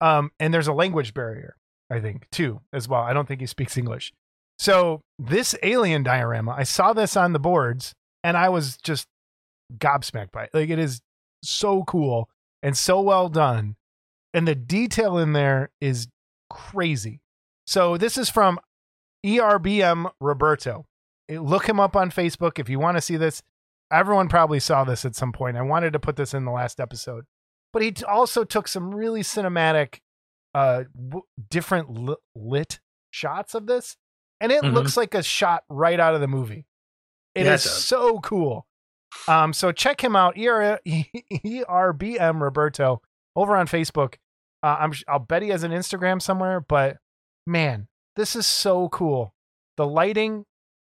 Um, and there's a language barrier, I think, too, as well. I don't think he speaks English. So this alien diorama, I saw this on the boards, and I was just gobsmacked by it. Like it is so cool and so well done, and the detail in there is crazy. So this is from ERBM Roberto. Look him up on Facebook if you want to see this. Everyone probably saw this at some point. I wanted to put this in the last episode, but he also took some really cinematic, uh, different li- lit shots of this, and it Mhm. looks like a shot right out of the movie. It Yeah, it is does. so cool. Um, so check him out, ER- ERBM Roberto, over on Facebook. Uh, I'm, I'll bet he has an Instagram somewhere, but man, this is so cool. The lighting,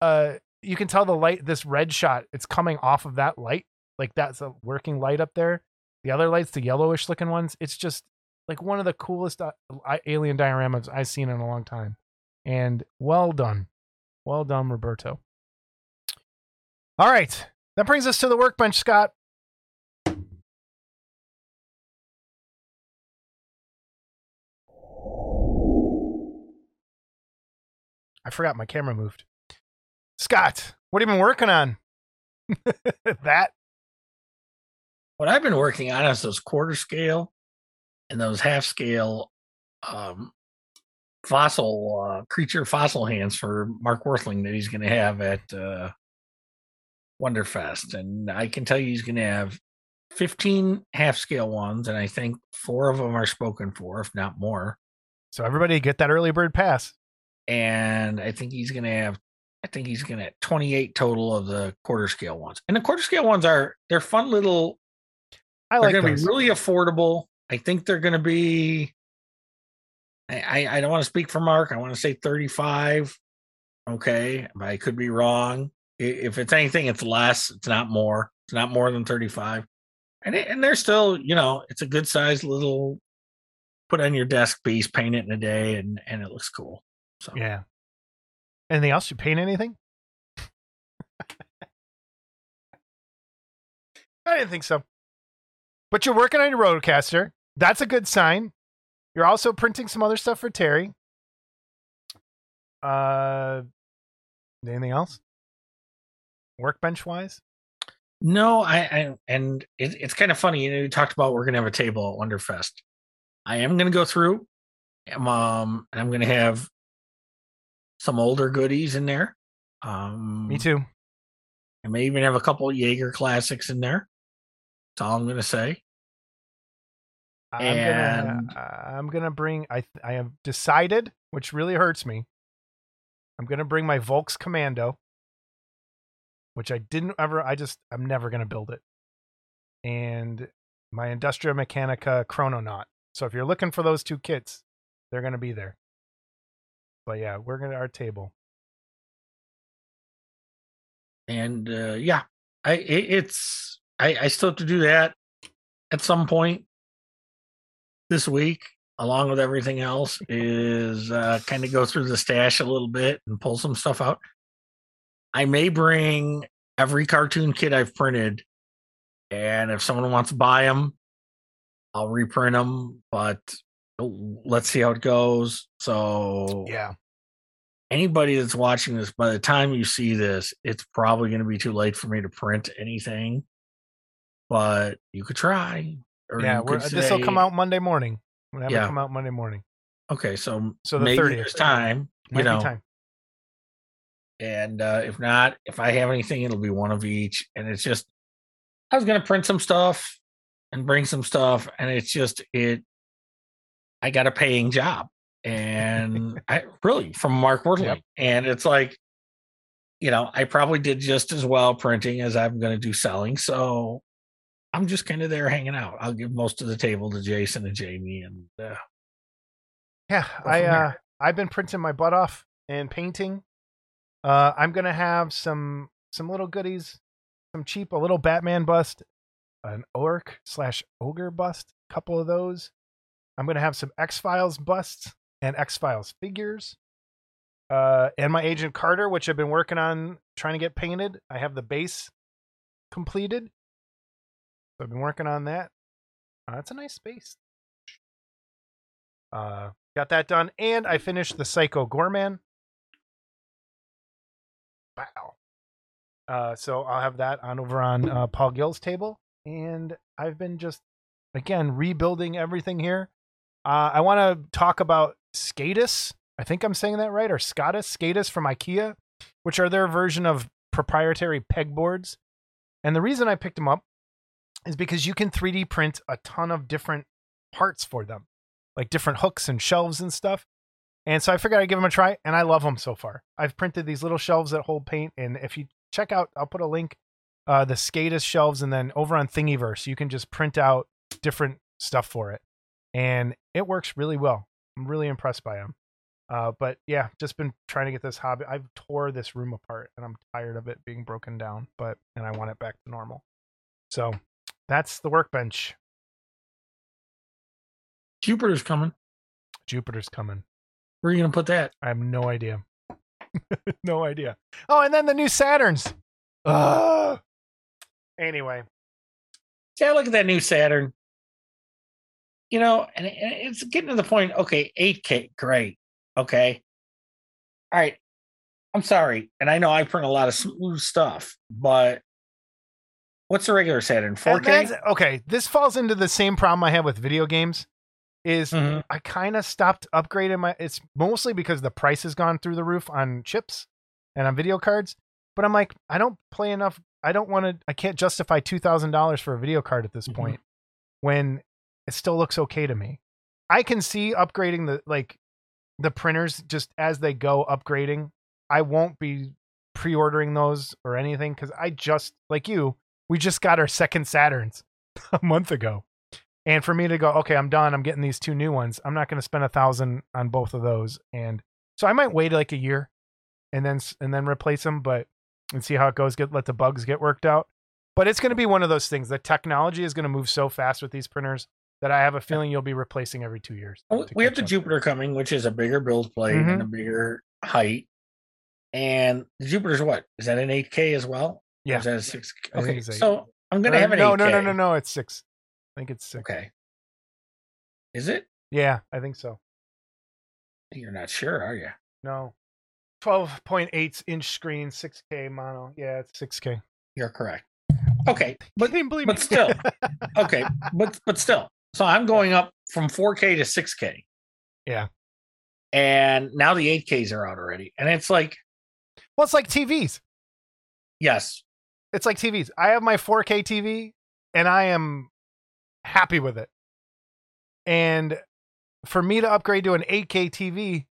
uh, you can tell the light, this red shot, it's coming off of that light. Like that's a working light up there. The other lights, the yellowish looking ones, it's just like one of the coolest uh, alien dioramas I've seen in a long time. And well done. Well done, Roberto. All right. That brings us to the workbench, Scott. I forgot my camera moved. Scott, what have you been working on? that What I've been working on is those quarter scale and those half scale um, fossil uh, creature fossil hands for Mark Worthling that he's going to have at uh, Wonderfest. And I can tell you he's going to have 15 half scale ones, and I think four of them are spoken for, if not more. so everybody get that early bird pass. And I think he's going to have. I think he's going to have 28 total of the quarter scale ones. And the quarter scale ones are they're fun little I they're like going to be really affordable. I think they're going to be. I, I don't want to speak for Mark. I want to say thirty five. Okay, but I could be wrong. If it's anything, it's less. It's not more. It's not more than thirty five. And it, and they're still, you know, it's a good sized little. Put on your desk piece, paint it in a day, and and it looks cool. So yeah. Anything else? You paint anything? I didn't think so. But you're working on your roadcaster. That's a good sign. You're also printing some other stuff for Terry. Uh, anything else? Workbench wise? No, I, I and it, it's kind of funny. You know, you talked about we're gonna have a table at Wonderfest. I am gonna go through, um, and I'm gonna have some older goodies in there. Um, Me too. I may even have a couple of Yagher classics in there. That's all I'm gonna say. I'm And- gonna I'm gonna bring I I have decided, which really hurts me. I'm gonna bring my Volks Commando, which I didn't ever I just I'm never gonna build it. And my Industria Mechanika Chrononaut. So if you're looking for those two kits, they're gonna be there. But yeah, we're gonna our table. And uh, yeah, I it, it's I, I still have to do that at some point this week, along with everything else. Is uh, kind of go through the stash a little bit and pull some stuff out. I may bring every cartoon kit I've printed, and if someone wants to buy them, I'll reprint them. But let's see how it goes. So Yeah. anybody that's watching this, by the time you see this, it's probably going to be too late for me to print anything. But you could try. Yeah, we're, this will come out Monday morning. We'll have it Yeah. come out Monday morning. Okay, so So the maybe 30th. there's time, Might you know. time. And uh, if not, if I have anything, it'll be one of each. And it's just, I was going to print some stuff and bring some stuff, and it's just it. I got a paying job, and I really from Mark Wortley, Yep. and it's like you know, I probably did just as well printing as I'm going to do selling. So I'm just kind of there hanging out. I'll give most of the table to Jason and Jamie, and uh, Yeah, I uh, I've been printing my butt off and painting. Uh, I'm gonna have some some little goodies, some cheap, a little Batman bust, an orc slash ogre bust, a couple of those. I'm gonna have some X Files busts and X Files figures. Uh, and my Agent Carter, which I've been working on trying to get painted. I have the base completed. So I've been working on that. Uh, a nice space. Uh, got that done, and I finished the Psycho Goreman. Wow. Uh, so I'll have that on over on uh, Paul Gill's table, and I've been just again rebuilding everything here. Uh, I want to talk about Skatus. I think I'm saying that right, or Scatus, Skatus from IKEA, which are their version of proprietary pegboards. And the reason I picked them up is because you can 3D print a ton of different parts for them, like different hooks and shelves and stuff. And so I figured I'd give them a try, and I love them so far. I've printed these little shelves that hold paint, and if you check out, I'll put a link, uh, the Skatus shelves, and then over on Thingiverse, you can just print out different stuff for it, and it works really well. I'm really impressed by them. Uh, but yeah, just been trying to get this hobby. I've tore this room apart, and I'm tired of it being broken down. But and I want it back to normal. So that's the workbench. Jupiter's coming. Jupiter's coming. Where are you going to put that? I have no idea. no idea. Oh, and then the new Saturns. Ugh. Anyway, I look at that new Saturn. You know, and and it's getting to the point. Okay, 8K, great. Okay, all right. I'm sorry, and I know I print a lot of smooth stuff, but what's the regular Saturn? that- 4K. okay, this falls into the same problem I have with video games. Is Mhm. I kind of stopped upgrading my. It's mostly because the price has gone through the roof on chips and on video cards. But I'm like, I don't play enough. I don't want to. I can't justify two thousand dollars for a video card at this Mhm. point when it still looks okay to me. I can see upgrading the like the printers just as they go upgrading. I won't be pre-ordering those or anything because I just like you. We just got our second Saturns a month ago. And for me to go, okay, I'm done. I'm getting these two new ones. I'm not going to spend a thousand on both of those. And so I might wait like a year and then and then replace them, but and see how it goes. Get let the bugs get worked out. But it's going to be one of those things. The technology is going to move so fast with these printers that I have a feeling you'll be replacing every two years. Oh, well, we have the up. Jupiter coming, which is a bigger build plate and a mm-hmm. bigger height. And the Jupiter's what? Is that an 8K as well? Or Yeah. Is that a 6? I Okay. it's. So I'm going to Uh, have an no, 8K. no, no, no, no. It's six. I think it's six. Okay. Is it? Yeah, I think so. You're not sure, are you? No. 12.8 inch screen, 6K mono. Yeah, it's 6K. You're correct. Okay. But didn't believe But me. still, okay. But but still. So I'm going up from 4K to 6K. Yeah. And now the 8Ks are out already. And it's like, well, it's like TVs. yes, It's like TVs. I have my 4K TV and I am happy with it. And for me to upgrade to an 8K TV,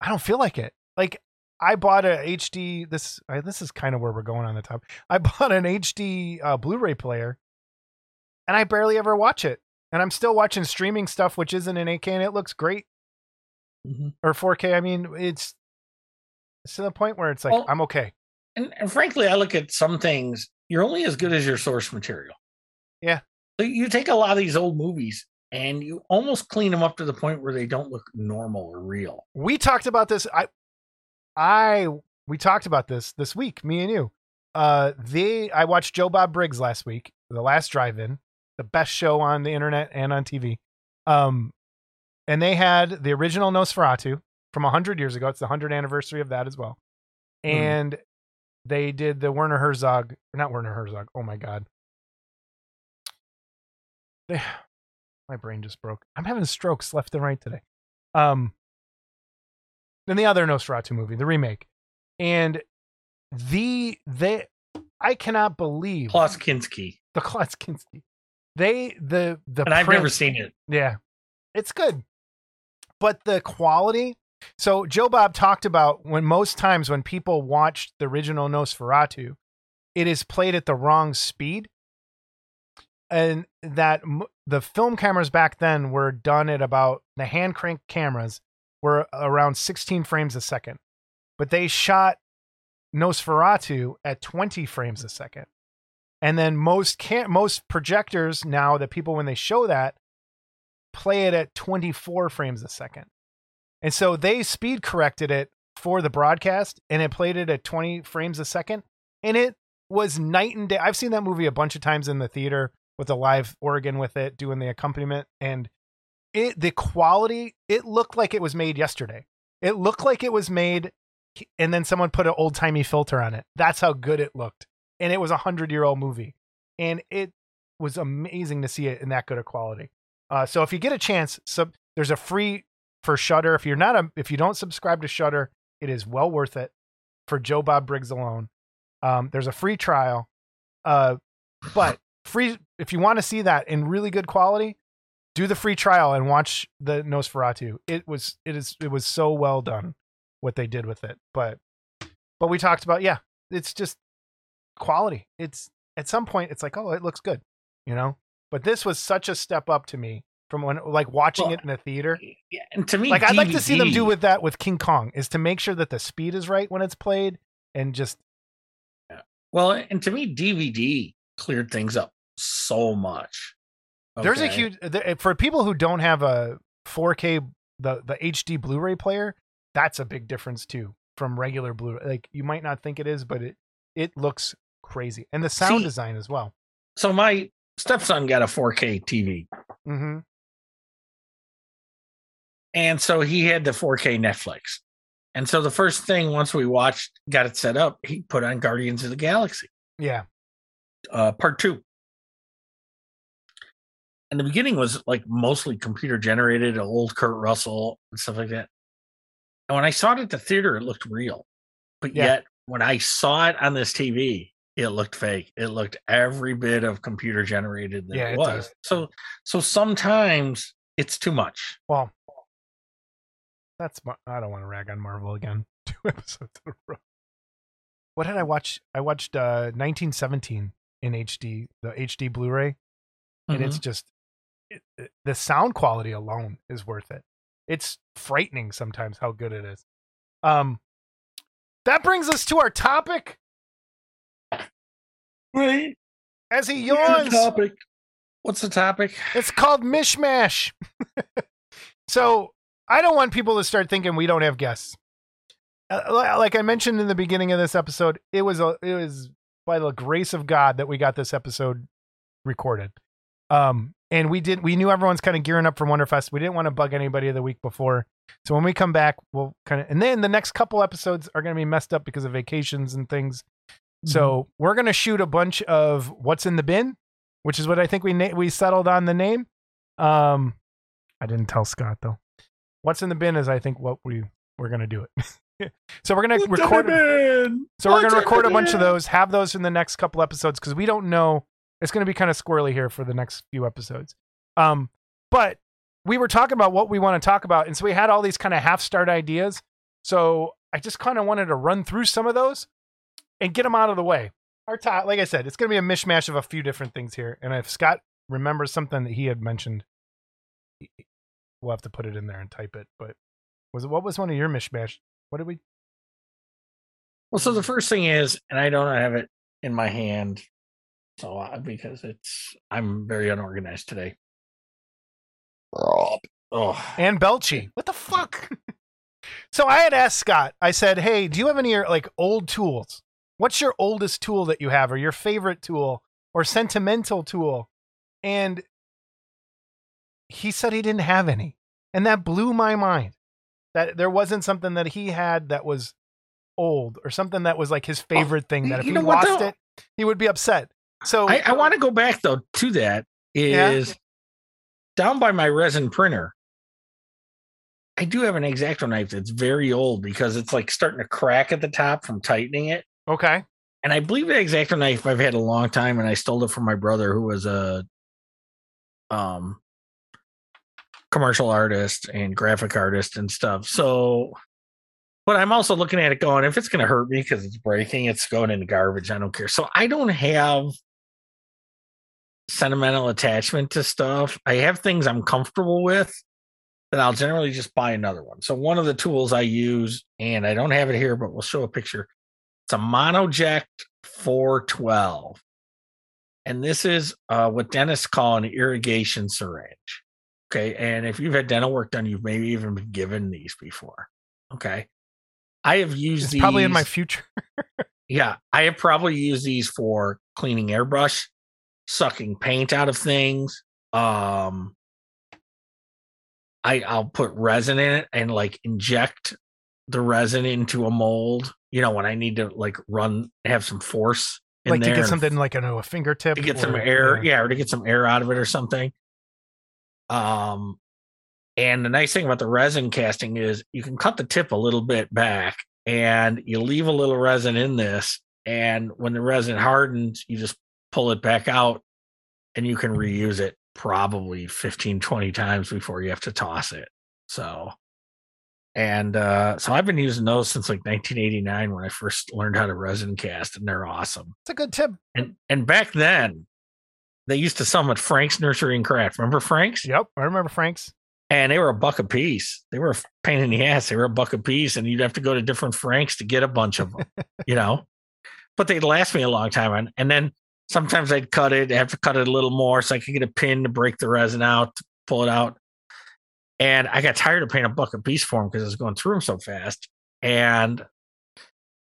I don't feel like it. Like I bought a HD. This I, this is kind of where we're going on the top. I bought an HD uh, Blu-ray player, and I barely ever watch it. And I'm still watching streaming stuff, which isn't in 8K, and it looks great Mhm. or 4K. I mean, it's it's to the point where it's like Well, I'm okay. And, and frankly, I look at some things. You're only as good as your source material. Yeah. So you take a lot of these old movies and you almost clean them up to the point where they don't look normal or real. we talked about this i i we talked about this this week me and you uh they i watched joe bob briggs last week the last drive-in the best show on the internet and on tv um and they had the original nosferatu from 100 years ago it's the 100th anniversary of that as well Hmm. and they did the werner herzog not werner herzog oh my god they, my brain just broke i'm having strokes left and right today um than the other Nosferatu movie, the remake. And the they I cannot believe Klaus Kinski. the Klaus Kinski. They the the And I've never seen it. yeah. It's good. But the quality So Joe Bob talked about when most times when people watched the original Nosferatu, it is played at the wrong speed, and that the film cameras back then were done at about the hand crank cameras were around 16 frames a second, but they shot Nosferatu at 20 frames a second. And then most can most projectors now that people when they show that play it at 24 frames a second. And so they speed corrected it for the broadcast and it played it at 20 frames a second and it was night and day. I've seen that movie a bunch of times in the theater with a live organ with it doing the accompaniment and it the quality it looked like it was made yesterday. It looked like it was made and then someone put an old timey filter on it. That's how good it looked. And it was a hundred year old movie. And it was amazing to see it in that good of quality. Uh, so if you get a chance, sub, there's a free for Shudder. If you're not a, if you don't subscribe to Shudder, it is well worth it for Joe Bob Briggs alone. Um, there's a free trial, uh, but free if you want to see that in really good quality, do the free trial and watch the Nosferatu. It was it is it was so well done what they did with it. But but we talked about yeah, it's just quality. It's at some point it's like oh it looks good, you know. But this was such a step up to me from when like watching Well, it in the theater. And to me, Like I'd like to see them do with that with King Kong is to make sure that the speed is right when it's played and just Yeah. Well, and to me, DVD cleared things up so much. There's a huge for people who don't have a 4K the the HD Blu-ray player. That's a big difference too from regular Blu-ray. Like you might not think it is, but it it looks crazy, and the sound See- design as well. So my stepson got a 4K TV, hmm and so he had the 4K Netflix. And so the first thing once we watched, got it set up, he put on Guardians of the Galaxy, Yeah, uh, part two. And the beginning was like mostly computer generated, old Kurt Russell and stuff like that. And when I saw it at the theater, it looked real. But Yeah. yet, when I saw it on this TV, it looked fake. It looked every bit of computer generated that Yeah, it was. does. So, so sometimes it's too much. well, that's Mar- I don't want to rag on Marvel again. Two episodes in a row. What did I watch? I watched uh 1917 in HD, the HD Blu-ray. and Mhm. it's just it, it- the sound quality alone is worth it. It's frightening sometimes how good it is. Um, that brings us to our topic. right. As he What's the yawns, topic? What's the topic? it's called mishmash. so I don't want people to start thinking we don't have guests. Uh, like I mentioned in the beginning of this episode, it was a it was by the grace of God that we got this episode recorded. Um, and we did we knew everyone's kind of gearing up for Wonderfest. We didn't want to bug anybody the week before. So when we come back, we'll kind of and then the next couple episodes are going to be messed up because of vacations and things. So we're going to shoot a bunch of what's in the bin, which is what I think we na- we settled on the name. Um, I didn't tell Scott though. What's in the bin is I think what we we're going to do it. so we're going to record. So we're going to record a bunch of those, have those in the next couple episodes because we don't know. It's going to be kind of squirrely here for the next few episodes. Um, but we were talking about what we want to talk about, and so we had all these kind of half start ideas. So I just kind of wanted to run through some of those and get them out of the way. Our top, like I said, it's going to be a mishmash of a few different things here. And if Scott remembers something that he had mentioned, we'll have to put it in there and type it. But was it what was one of your mishmash? What did we? Well, so the first thing is, and I don't have it in my hand, so uh, because it's I'm very unorganized today. Oh, and Belchy. What the fuck? so I had asked Scott. I said, "Hey, do you have any like old tools? What's your oldest tool that you have, or your favorite tool, or sentimental tool?" And he said he didn't have any, and that blew my mind. That there wasn't something that he had that was old, or something that was like his favorite thing. That if he what, lost it, he would be upset. So I, I want to go back though to that is Yeah? down by my resin printer. I do have an exacto knife that's very old because it's like starting to crack at the top from tightening it. okay, And I believe the exacto knife I've had a long time, and I stole it from my brother who was a um commercial artist and graphic artist and stuff. So, but I'm also looking at it going, if it's going to hurt me because it's breaking, it's going into garbage. I don't care. So I don't have sentimental attachment to stuff. I have things I'm comfortable with that I'll generally just buy another one. So one of the tools I use, and I don't have it here, but we'll show a picture. It's a Monoject 412. And this is uh, what dentists call an irrigation syringe. Okay. And if you've had dental work done, you've maybe even been given these before. Okay. I have used It's these probably in my future. yeah, I have probably used these for cleaning airbrush, sucking paint out of things. Um I I'll put resin in it and like inject the resin into a mold, you know, when I need to like run have some force in like to get something like I know a fingertip. to get some or- air, yeah, or to get some air out of it or something. Um, and the nice thing about the resin casting is you can cut the tip a little bit back and you leave a little resin in this. And when the resin hardens, you just pull it back out and you can reuse it probably 15, 20 times before you have to toss it. So, and uh, so I've been using those since like 1989 when I first learned how to resin cast, and they're awesome. It's a good tip. And and back then, they used to sell them at Frank's Nursery and Craft. Remember Frank's? Yep, I remember Frank's. And they were a buck a piece. They were a pain in the ass. They were a buck a piece, and you'd have to go to different Franks to get a bunch of them, you know. But they'd last me a long time. And, and then sometimes I'd cut it, I have to cut it a little more so I could get a pin to break the resin out, pull it out. And I got tired of paying a buck a piece for them because I was going through them so fast. And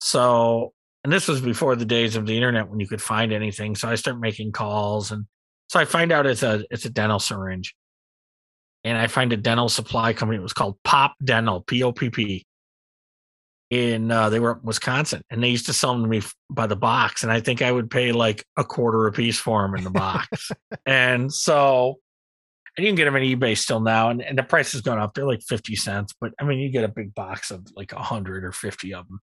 so, and this was before the days of the internet when you could find anything. So I start making calls, and so I find out it's a it's a dental syringe, and I find a dental supply company. It was called Pop Dental, P O P P. In uh, they were up in Wisconsin, and they used to sell them to me by the box, and I think I would pay like a quarter a piece for them in the box. and so, and you can get them on eBay still now, and, and the price has gone up. They're like fifty cents, but I mean, you get a big box of like a hundred or fifty of them,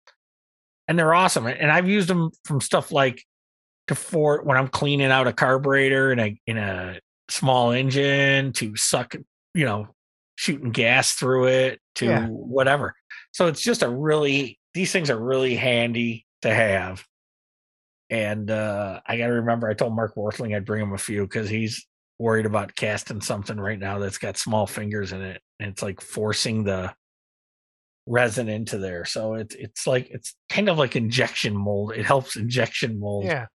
and they're awesome. And I've used them from stuff like to for when I'm cleaning out a carburetor in a in a small engine to suck, you know, shooting gas through it to Yeah. whatever. So it's just a really these things are really handy to have. And uh I gotta remember I told Mark Worthling I'd bring him a few because he's worried about casting something right now that's got small fingers in it. And it's like forcing the resin into there. So it's it's like it's kind of like injection mold. It helps injection mold Yeah.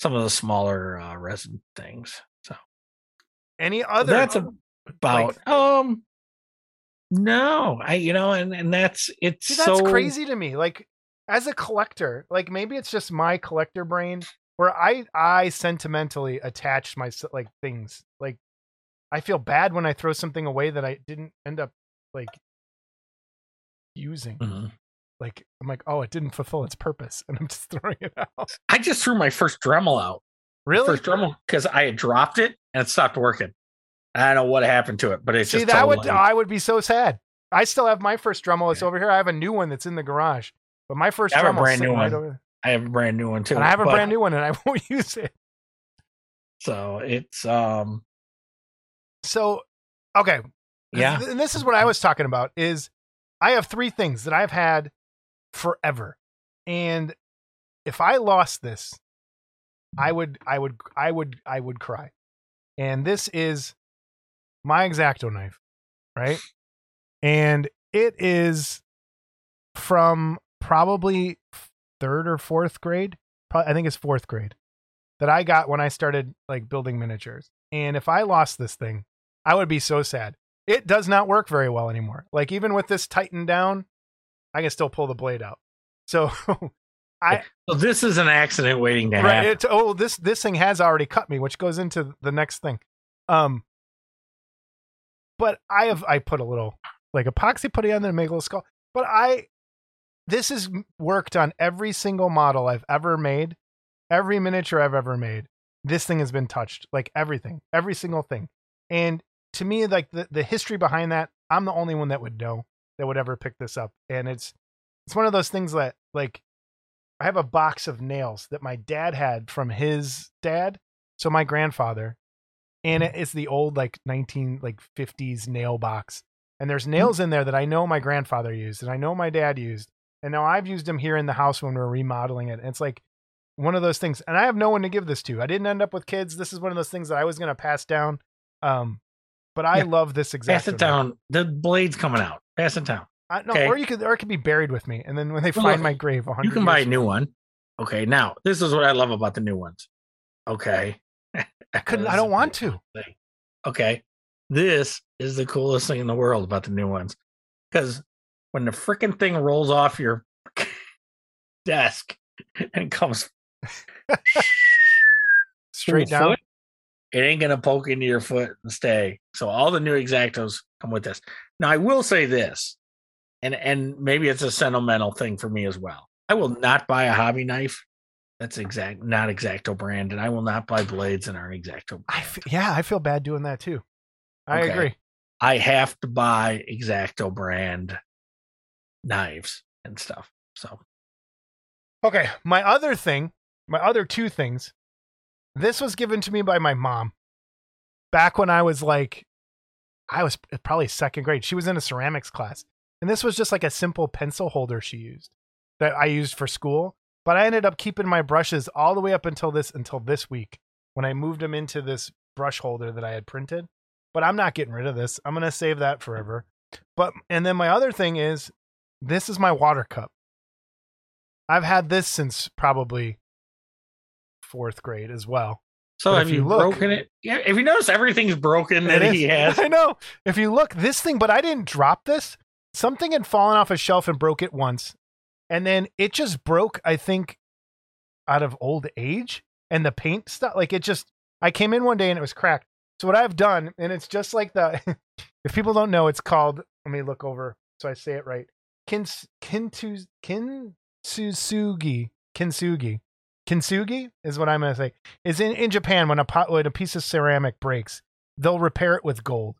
some of the smaller uh, resin things. So Any other? that's about um no, I you know, and and that's it's See, that's so crazy to me. Like as a collector, like maybe it's just my collector brain where I I sentimentally attach my like things. Like I feel bad when I throw something away that I didn't end up like using. Mhm. Like I'm like, oh, it didn't fulfill its purpose, and I'm just throwing it out. I just threw my first Dremel out. Really? First Dremel because I had dropped it and it stopped working. I don't know what happened to it, but it's See, just that would totally- I would be so sad. I still have my first Dremel. It's Yeah. over here. I have a new one that's in the garage, but my first I have a brand new sitting right one. I have a brand new one too. and I have a but- brand new one, and I won't use it. So it's um So, okay. yeah. and this is what I was talking about. Is I have three things that I've had forever, and if I lost this, I would, I would, I would, I would cry. And this is my exacto knife, right? And it is from probably third or fourth grade. Probably, I think it's fourth grade that I got when I started like building miniatures. And if I lost this thing, I would be so sad. It does not work very well anymore. Like even with this tightened down, I can still pull the blade out. So I So this is an accident waiting to right happen. it, oh this this thing has already cut me, which goes into the next thing. Um but I have I put a little like epoxy putty on there to make a little skull. But I this has worked on every single model I've ever made, every miniature I've ever made. This thing has been touched, like everything, every single thing. And to me, like the, the history behind that, I'm the only one that would know that would ever pick this up. And it's it's one of those things that like I have a box of nails that my dad had from his dad. So my grandfather and it- it's the old like 19 like 50s nail box. And there's nails in there that i know my grandfather used and i know my dad used and now i've used them here in the house when we're remodeling it. And it's like one of those things and i have no one to give this to. I didn't end up with kids. This is one of those things that i was going to pass down um but i Yeah. love this exact Pass it down. The blade's coming out. Pass it down. I, no, Okay. or you could or it could be buried with me and then when they Well, find look, my grave You can buy a new one. Okay. Now, this is what I love about the new ones. Okay. I couldn't i don't want to thing. Okay. This is the coolest thing in the world about the new ones. Because when the freaking thing rolls off your desk and comes straight down foot, it ain't gonna poke into your foot and stay. So all the new X-Actos come with this. Now I will say this, and and maybe it's a sentimental thing for me as well. I will not buy a hobby knife that's exact not X-Acto brand, and I will not buy blades that aren't X-Acto I f- yeah i feel bad doing that too i Okay. agree I have to buy X-Acto brand knives and stuff. So Okay, my other thing, my other two things. This was given to me by my mom back when I was like, I was probably second grade. She was in a ceramics class. And this was just like a simple pencil holder she used that I used for school. But I ended up keeping my brushes all the way up until this until this week when I moved them into this brush holder that I had printed. But I'm not getting rid of this. I'm gonna save that forever. But and then my other thing is this is my water cup. I've had this since probably fourth grade as well. so But have if you, you look- broken it? Yeah. If you notice everything's broken that he has. I know. If you look, this thing, but I didn't drop this. Something had fallen off a shelf and broke it once. And then it just broke, I think, out of old age and the paint stuff. Like it just, I came in one day and it was cracked. So what I've done, and it's just like the, if people don't know, it's called, let me look over so I say it right. Kins, kintu, kinsugi, kintsugi. Is what I'm going to say. Is in, in Japan when a pot, when a piece of ceramic breaks, they'll repair it with gold.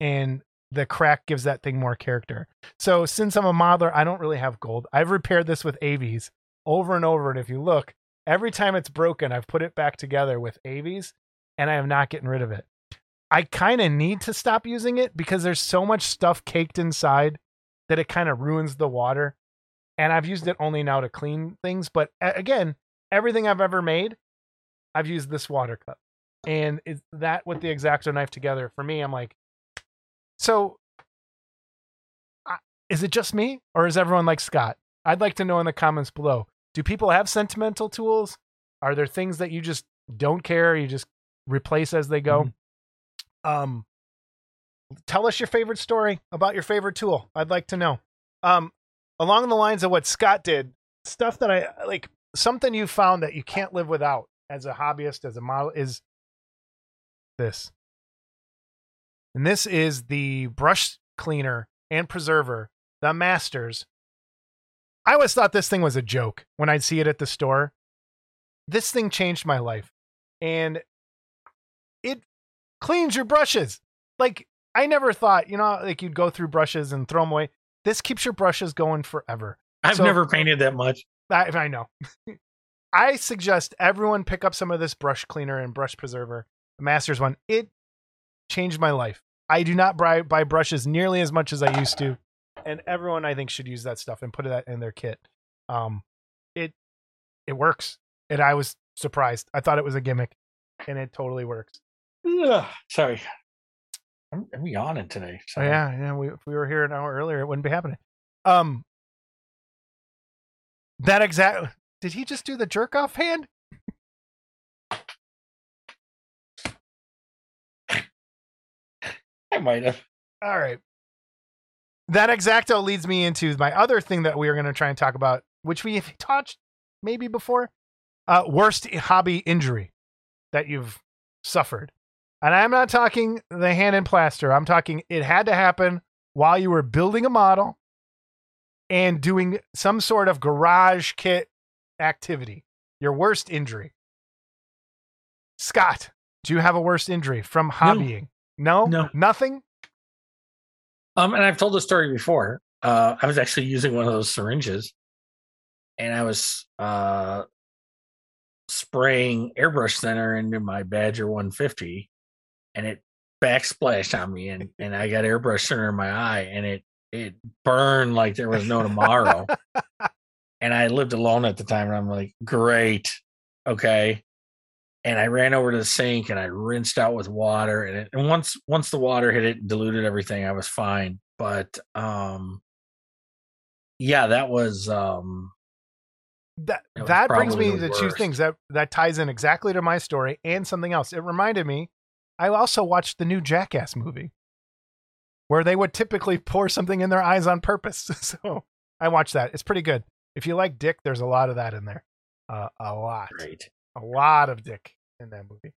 And the crack gives that thing more character. So since i'm a modeler i don't really have gold. I've repaired this with Aves over and over. And if you look every time it's broken i've put it back together with Aves and i am not getting rid of it. I kind of need to stop using it because there's so much stuff caked inside that it kind of ruins the water. And i've used it only now to clean things. But again everything i've ever made i've used this water cup. And is that with the X-Acto knife together for me i'm like so I- is it just me or is everyone like scott? I'd like to know in the comments below. Do people have sentimental tools? Are there things that you just don't care you just replace as they go? Um tell us your favorite story about your favorite tool. I'd like to know. Um along the lines of what scott did stuff that i like something you found that you can't live without as a hobbyist as a model is this and this is the brush cleaner and preserver, the Masters. I always thought this thing was a joke when I'd see it at the store. This thing changed my life. And it cleans your brushes. Like, I never thought, you know, like you'd go through brushes and throw them away. This keeps your brushes going forever. I've So- never painted that much. I, I know. I suggest everyone pick up some of this brush cleaner and brush preserver, the Masters one. It changed my life. I do not buy, buy brushes nearly as much as I used to, and everyone I think should use that stuff and put that in their kit. Um, it it works, and I was surprised. I thought it was a gimmick, and it totally works. Ugh, sorry. I'm, I'm yawning today. So So yeah, yeah. We, if we were here an hour earlier, it wouldn't be happening. Um, that exact. Did he just do the jerk off hand? I might have. All right. That X-Acto leads me into my other thing that we are going to try and talk about, which we have touched maybe before. Uh, worst hobby injury that you've suffered. And I'm not talking the hand in plaster. I'm talking it had to happen while you were building a model and doing some sort of garage kit activity. Your worst injury. Scott, do you have a worst injury from hobbying? No, No. nothing. Um, and I've told the story before. Uh, I was actually using one of those syringes, and I was uh spraying airbrush center into my Badger 150, and it backsplashed on me, and and I got airbrush under my eye, and it it burned like there was no tomorrow. and I lived alone at the time, and I'm like, great, okay. And I ran over to the sink and I rinsed out with water, and, it, and once once the water hit it, diluted everything. I was fine, but um, yeah, that was um, that That that brings me to two things that that ties in exactly to my story and something else. It reminded me, I also watched the new Jackass movie, where they would typically pour something in their eyes on purpose. So I watched that. It's pretty good. If you like Dick, there's a lot of that in there. Uh, a lot, great. a lot of Dick in that movie.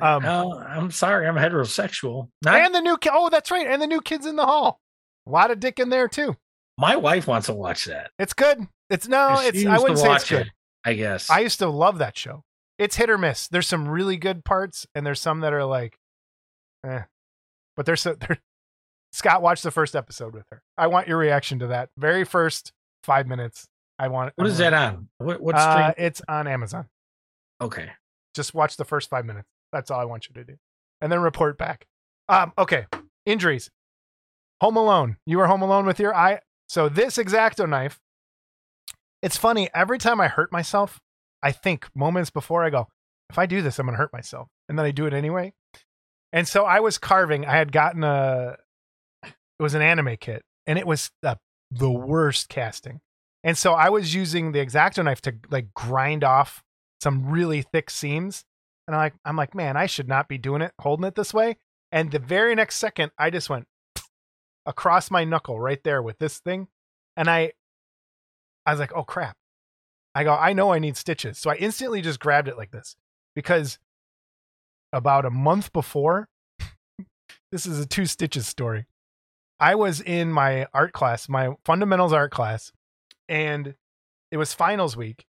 Um, oh, I'm sorry, I'm heterosexual. Not, and the new ki- oh, that's right, and the new kids in the hall. A lot of Dick in there too. my wife wants to watch that. It's good. It's no, She it's I wouldn't say it's good. it, I guess. I used to love that show. It's hit or miss. There's some really good parts, and there's some that are like, eh. But there's so there. Scott watched the first episode with her. I want your reaction to that very first five minutes. I want. what I is want- that on? What what Uh, it's on Amazon. okay. Just watch the first five minutes. That's all I want you to do, and then report back. Um. Okay. Injuries. Home Alone. You were home alone with your eye. So this X-Acto knife. It's funny. Every time I hurt myself, I think moments before I go, if I do this, I'm gonna hurt myself, and then I do it anyway. And so I was carving. I had gotten a. It was an anime kit, and it was the the worst casting. And so I was using the X-Acto knife to like grind off some really thick seams. And I'm like, I'm like, man, I should not be doing it, holding it this way. And the very next second, I just went across my knuckle right there with this thing. And I I was like, oh crap. I go, I know I need stitches. So I instantly just grabbed it like this because about a month before, this is a two stitches story. I was in my art class, my fundamentals art class, and it was finals week,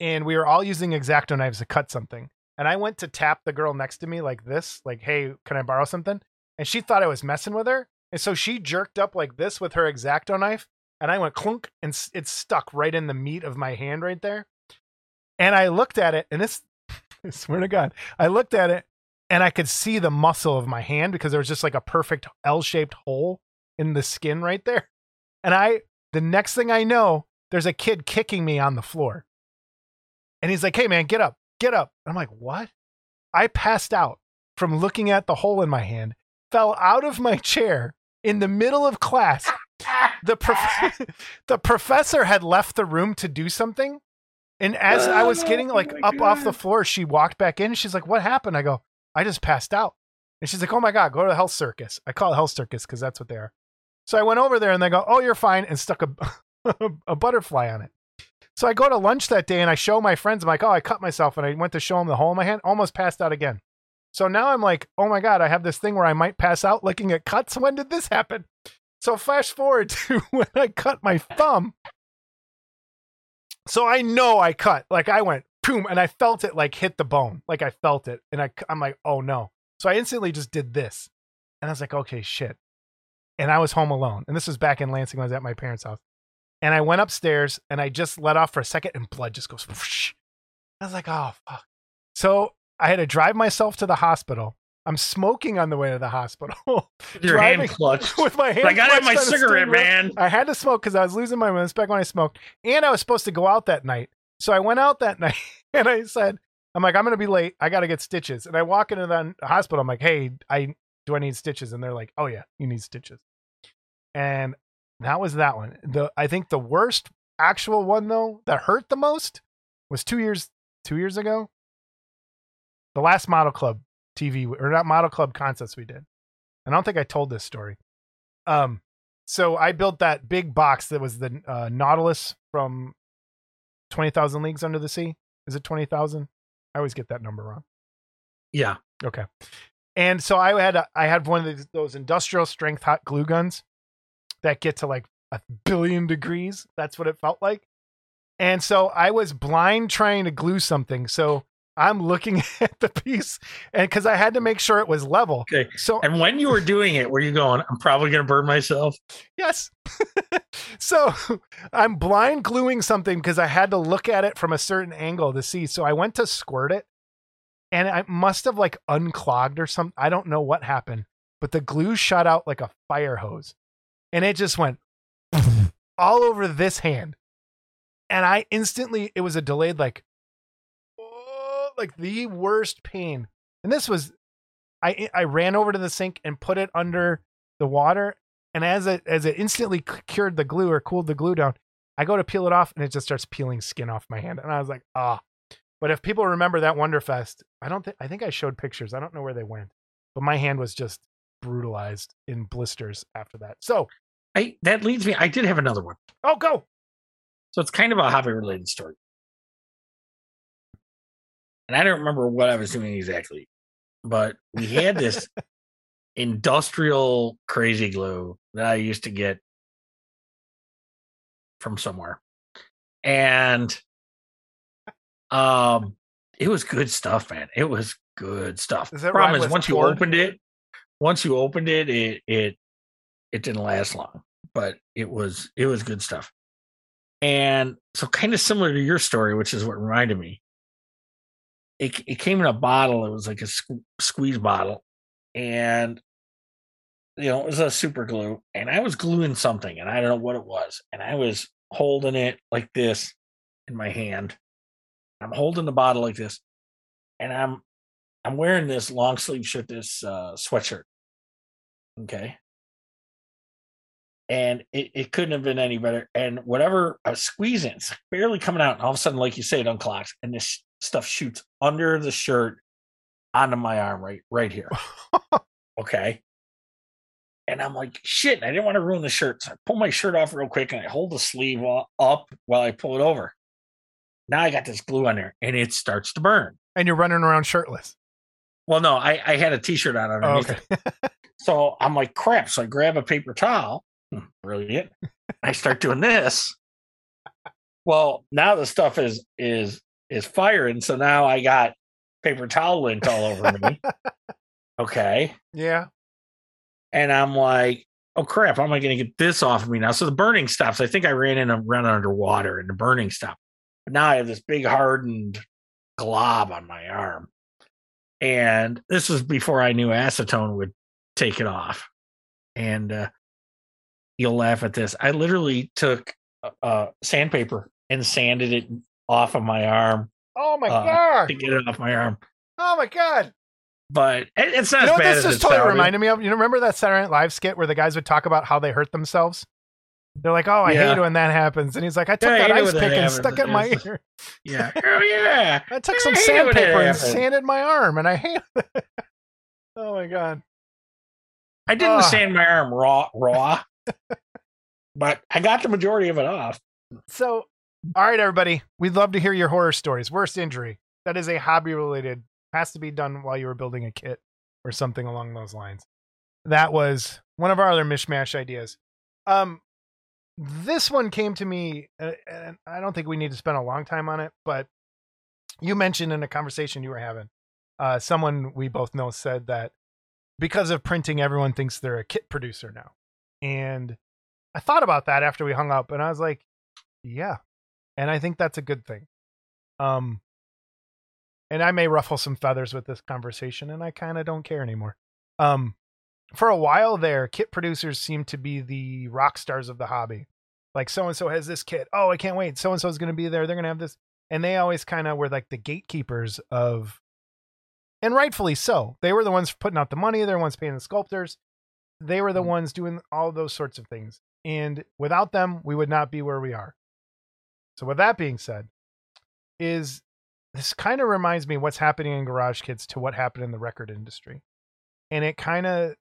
and we were all using X-Acto knives to cut something. And I went to tap the girl next to me like this, like, hey, can I borrow something? And she thought I was messing with her. And so she jerked up like this with her X-Acto knife. And I went clunk and it stuck right in the meat of my hand right there. And I looked at it, and this, I swear to God, I looked at it and I could see the muscle of my hand because there was just like a perfect L shaped hole in the skin right there. And I, the next thing I know, there's a kid kicking me on the floor. And he's like, hey, man, get up, get up. I'm like, what? I passed out from looking at the hole in my hand, fell out of my chair in the middle of class. The, prof- the professor had left the room to do something. And as I was oh getting like Oh up off the floor, she walked back in. She's like, what happened? I go, I just passed out. And she's like, oh my God, go to the health circus. I call it health circus because that's what they are. So I went over there and they go, oh, you're fine, and stuck a, a butterfly on it. So I go to lunch that day and I show my friends, I'm like, oh, I cut myself. And I went to show them the hole in my hand, almost passed out again. So now I'm like, oh my God, I have this thing where I might pass out looking at cuts. When did this happen? So flash forward to when I cut my thumb. So I know I cut, like I went boom, and I felt it like hit the bone, like I felt it, and I, I'm like, oh no. So I instantly just did this, and I was like, okay, shit. And I was home alone, and this was back in Lansing. when I was at my parents' house, and I went upstairs, and I just let off for a second, and blood just goes. Whoosh. I was like, oh fuck. So I had to drive myself to the hospital. I'm smoking on the way to the hospital your hand clutched. with my hand. I gotta my clutched on the cigarette, man. I had to smoke because I was losing my respect when I smoked, and I was supposed to go out that night. So I went out that night, and I said, "I'm like, I'm gonna be late. I gotta get stitches." And I walk into the hospital. I'm like, "Hey, I do I need stitches?" And they're like, "Oh yeah, you need stitches." And that was that one. The I think the worst actual one though that hurt the most was two years two years ago. The last Model Club TV or not Model Club concerts we did. I don't think I told this story. Um, so I built that big box that was the uh, Nautilus from Twenty Thousand Leagues Under the Sea. Is it twenty thousand? I always get that number wrong. Yeah. Okay. And so I had a, I had one of those industrial strength hot glue guns that get to like a billion degrees. That's what it felt like. And so I was blind trying to glue something. So I'm looking at the piece and because I had to make sure it was level. Okay. So And when you were doing it, were you going, I'm probably going to burn myself? Yes. so I'm blind gluing something because I had to look at it from a certain angle to see. So I went to squirt it and I must have like unclogged or something. I don't know what happened, but the glue shot out like a fire hose, and it just went all over this hand, and I instantly it was a delayed like, oh, like the worst pain, and this was, I I ran over to the sink and put it under the water, and as it as it instantly cured the glue or cooled the glue down, I go to peel it off and it just starts peeling skin off my hand, and I was like, ah. But if people remember that Wonderfest, I don't think I think I showed pictures. I don't know where they went, but my hand was just brutalized in blisters after that. So, I that leads me. I did have another one. oh, go. So it's kind of a hobby related story. And I don't remember what I was doing exactly, but we had this industrial crazy glue that I used to get from somewhere. And um it was good stuff, man. It was good stuff. That Problem rhyme is once you opened it, once you opened it, it it it didn't last long, but it was it was good stuff. And so kind of similar to your story, which is what reminded me. It it came in a bottle. It was like a sque- squeeze bottle, and you know it was a super glue. And I was gluing something, and I don't know what it was. And I was holding it like this in my hand. I'm holding the bottle like this, and I'm I'm wearing this long sleeve shirt, this uh, sweatshirt. Okay. And it, it couldn't have been any better. And whatever I was squeezing, it's barely coming out. And all of a sudden, like you say, it unclocks and this stuff shoots under the shirt onto my arm right right here. okay. And I'm like, shit, I didn't want to ruin the shirt. So I pull my shirt off real quick and I hold the sleeve up while I pull it over. Now I got this glue on there and it starts to burn. And you're running around shirtless. Well, no, I, I had a t-shirt on Oh, underneath okay. So I'm like, crap. So I grab a paper towel. Hmm, Brilliant. I start doing this. Well, now the stuff is is is firing. So now I got paper towel lint all over me. Okay. yeah. And I'm like, oh crap, how am I gonna get this off of me now? So the burning stops. I think I ran in and ran underwater and the burning stopped. But now I have this big hardened glob on my arm. And this was before I knew acetone would take it off. And uh, you'll laugh at this. I literally took uh, sandpaper and sanded it off of my arm Oh my Uh, god. to get it off my arm. Oh my god. But it- it's not You know as what bad this just totally sounded. reminded me of? You remember that Saturday Night Live skit where the guys would talk about how they hurt themselves? They're like, "Oh, I Yeah. hate it when that happens," and he's like, "I took Yeah, I that ice pick and happens. stuck it in my ear. Yeah. Oh yeah. I took some hate it when that sandpaper and sanded my arm, and I hate it." oh my god! I didn't Ah. sand my arm raw, raw, but I got the majority of it off. So, all right, everybody, we'd love to hear your horror stories. Worst injury that is a hobby related has to be done while you were building a kit or something along those lines. That was one of our other mishmash ideas. Um, this one came to me, uh, and I don't think we need to spend a long time on it, but you mentioned in a conversation you were having, uh, someone we both know said that because of printing, everyone thinks they're a kit producer now. And I thought about that after we hung up, and I was like, yeah. And I think that's a good thing. Um, and I may ruffle some feathers with this conversation, and I kind of don't care anymore. Um, for a while there, kit producers seemed to be the rock stars of the hobby. Like so and so has this kit. Oh, I can't wait. So and so is going to be there. They're going to have this. And they always kind of were like the gatekeepers of, and rightfully so. They were the ones putting out the money. They're the ones paying the sculptors. They were the Mhm. ones doing all those sorts of things. And without them, we would not be where we are. So with that being said, is this kind of reminds me what's happening in garage kits to what happened in the record industry. And it kind of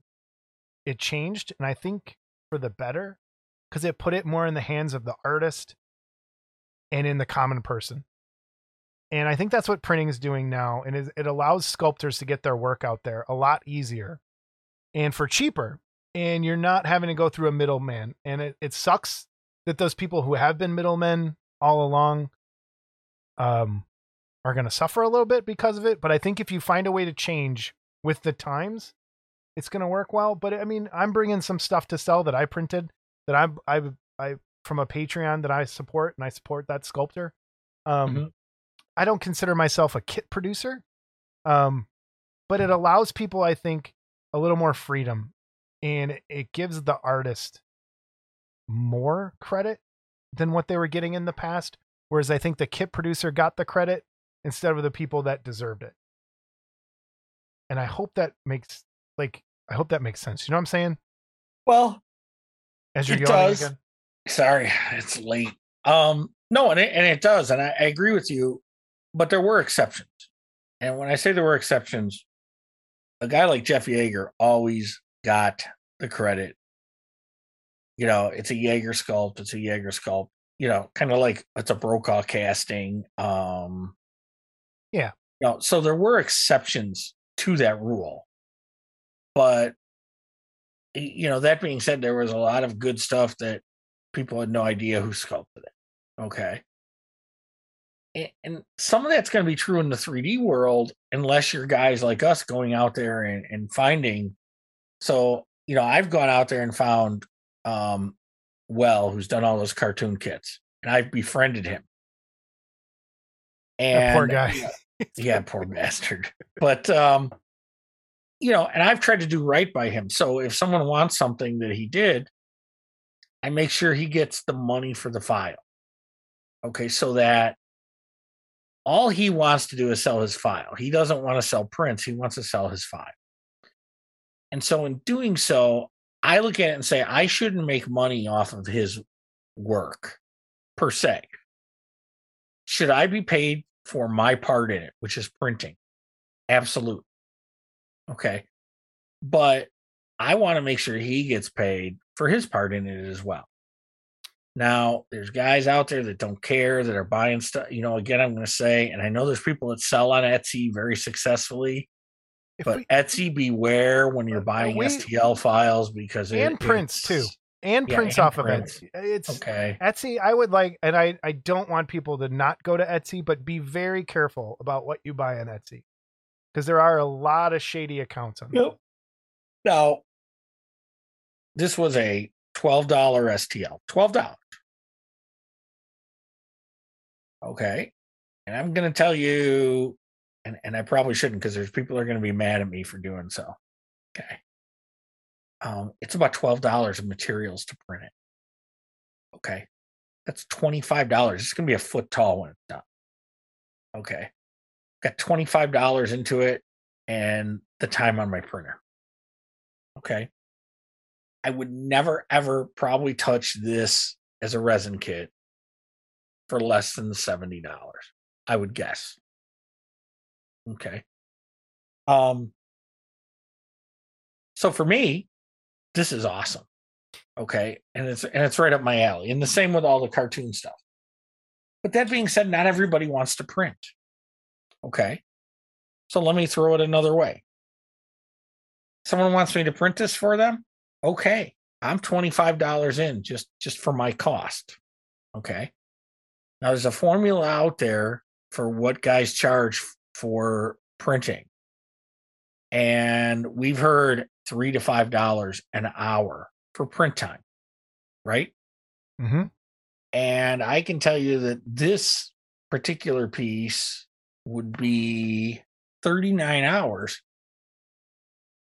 it changed and I think for the better cuz it put it more in the hands of the artist and in the common person. And I think that's what printing is doing now and it, it allows sculptors to get their work out there a lot easier and for cheaper and you're not having to go through a middleman and it, it sucks that those people who have been middlemen all along um are going to suffer a little bit because of it but i think if you find a way to change with the times it's going to work well but i mean i'm bringing some stuff to sell that i printed that i'm i i from a patreon that i support and i support that sculptor um Mhm. i don't consider myself a kit producer Um, but it allows people, I think, a little more freedom and it gives the artist more credit than what they were getting in the past. Whereas I think the kit producer got the credit instead of the people that deserved it. And I hope that makes like I hope that makes sense. You know what I'm saying? Well, As you're It yawning does. again. sorry, it's late. Um, no, and it, and it does, and I, I agree with you, but there were exceptions. And when I say there were exceptions, a guy like Jeff Yagher always got the credit. You know, it's a Yagher sculpt, it's a Yagher sculpt. You know, kind of like it's a Brokaw casting. Um, Yeah. You know, so there were exceptions to that rule, but you know, that being said, there was a lot of good stuff that people had no idea who sculpted it. Okay. And, some of that's going to be true in the 3D world, unless you're guys like us going out there and, and finding. So, you know, I've gone out there and found um, Well, who's done all those cartoon kits, and I've befriended him. And That poor guy. yeah, poor bastard. But um, you know, and I've tried to do right by him. So if someone wants something that he did, I make sure he gets the money for the file. Okay, so that all he wants to do is sell his file. He doesn't want to sell prints, he wants to sell his file. And so in doing so, I look at it and say I shouldn't make money off of his work per se. Should I be paid for my part in it, which is printing? Absolutely. Okay. But I want to make sure he gets paid for his part in it as well. Now, there's guys out there that don't care, that are buying stuff. You know, again, I'm going to say, and I know there's people that sell on Etsy very successfully, If but we, Etsy beware when you're buying we- STL files because it, and prints too. and yeah, prints and off prints. of it. It's Okay. Etsy, I would like, and I, I don't want people to not go to Etsy, but be very careful about what you buy on Etsy because there are a lot of shady accounts on there. Yep. Now, this was a twelve dollar STL. Twelve dollars. Okay, and I'm going to tell you, and and I probably shouldn't because there's people are going to be mad at me for doing so. Okay. Um, it's about twelve dollars of materials to print it. Okay, that's twenty five dollars. It's going to be a foot tall when it's done. Okay, got twenty five dollars into it and the time on my printer. Okay. I would never ever probably touch this as a resin kit for less than $70. I would guess. Okay. Um so for me, this is awesome. Okay. And it's and it's right up my alley. And the same with all the cartoon stuff. But that being said, not everybody wants to print. Okay. So let me throw it another way. Someone wants me to print this for them? Okay. I'm $25 in just just for my cost. Okay. Now there's a formula out there for what guys charge for printing. And we've heard 3 to 5 dollars an hour for print time. Right? Mm-hmm. And I can tell you that this particular piece would be 39 hours